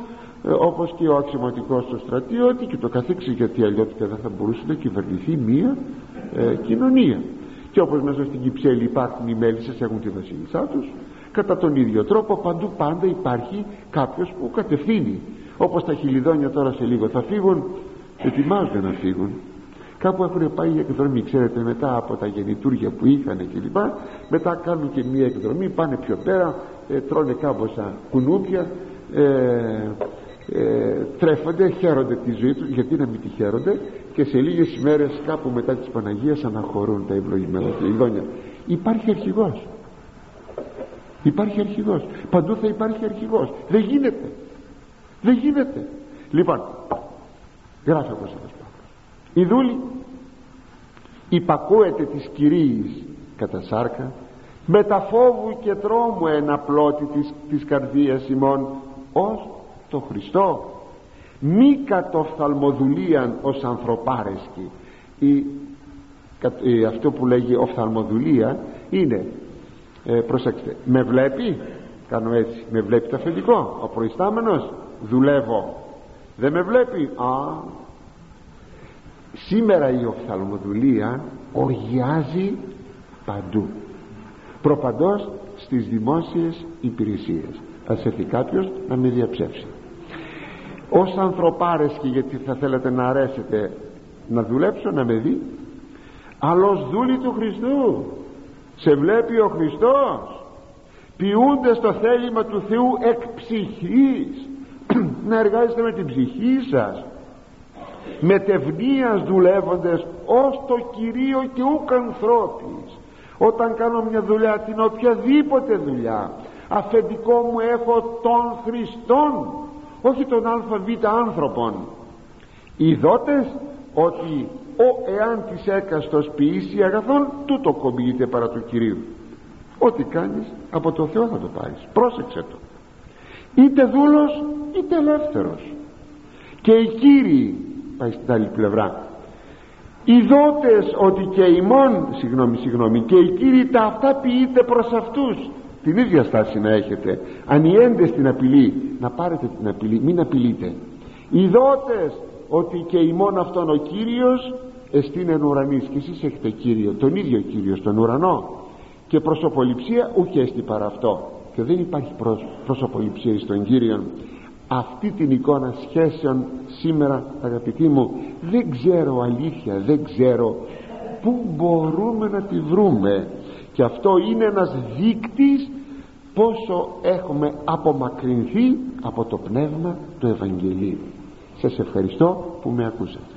A: ε, όπως και ο αξιωματικός του στρατιώτη και το καθήξη γιατί αλλιώτικα δεν θα μπορούσε να κυβερνηθεί μία ε, κοινωνία. Και όπως μέσα στην Κυψέλη υπάρχουν οι μέλισσες έχουν τη βασίλισσά τους κατά τον ίδιο τρόπο παντού πάντα υπάρχει κάποιος που κατευθύνει. Όπως τα χιλιδόνια τώρα σε λίγο θα φύγουν ετοιμάζονται να φύγουν κάπου έχουν πάει για εκδρομή ξέρετε μετά από τα γεννητούρια που είχαν και λοιπά μετά κάνουν και μία εκδρομή πάνε πιο πέρα ε, τρώνε κάμποσα κουνούπια ε, ε, τρέφονται, χαίρονται τη ζωή τους. Γιατί να μην τη χαίρονται; Και σε λίγες ημέρες κάπου μετά της Παναγίας αναχωρούν τα ευλογημένα ειδόνια υπάρχει αρχηγός. Υπάρχει αρχηγός. Παντού θα υπάρχει αρχηγός. Δεν γίνεται. Δεν γίνεται. Λοιπόν γράφει όπως σας πω η δούλη. Υπακούεται της κυρίης κατά σάρκα με τα φόβου και τρόμου εναπλώτη της, της καρδίας ημών ως το Χριστό. Μη κατοφθαλμοδουλίαν ως ανθρωπάρεσκη. Η, αυτό που λέγει οφθαλμοδουλία είναι ε, προσέξτε με βλέπει κάνω έτσι με βλέπει το αφεντικό ο προϊστάμενος δουλεύω δεν με βλέπει α σήμερα η οφθαλμοδουλία οργιάζει παντού. Προπαντός στις δημόσιες υπηρεσίες. Ας έρθει κάποιος να με διαψεύσει. Ως ανθρωπάρες και γιατί θα θέλετε να αρέσετε να δουλέψω να με δει αλλος δούλη του Χριστού σε βλέπει ο Χριστός ποιούνται στο θέλημα του Θεού εκ ψυχής. Να εργάζεστε με την ψυχή σας με τευνίας δουλεύοντες ως το Κυρίο και ούκ ανθρώπης. Όταν κάνω μια δουλειά την οποιαδήποτε δουλειά αφεντικό μου έχω τον Χριστόν όχι τον ΑΒ άνθρωπον. Οι δότες ότι ο εάν της έκαστος ποιήσει αγαθόν τούτο κομπηγείται παρά του Κυρίου ό,τι κάνεις από το Θεό θα το πάρεις. Πρόσεξε το. Είτε δούλος είτε ελεύθερος. Και οι Κύριοι πάει στην άλλη πλευρά. Οι δότες ότι και ημών συγγνώμη συγγνώμη και οι κύριοι τα αυτά ποιείτε προς αυτούς. Την ίδια στάση να έχετε. Ανιέντες την απειλή να πάρετε την απειλή μην απειλείτε. Οι δότες ότι και ημών αυτόν ο Κύριος εστίνεν ουρανής. Και εσείς έχετε Κύριο τον ίδιο Κύριο στον ουρανό. Και προσωποληψία ουκ έστι παρά αυτό. Και δεν υπάρχει προσωποληψία στον Κύριο αυτή την εικόνα σχέσεων σήμερα αγαπητοί μου δεν ξέρω αλήθεια δεν ξέρω πού μπορούμε να τη βρούμε. Και αυτό είναι ένας δείκτης πόσο έχουμε απομακρυνθεί από το πνεύμα του Ευαγγελίου. Σας ευχαριστώ που με ακούσατε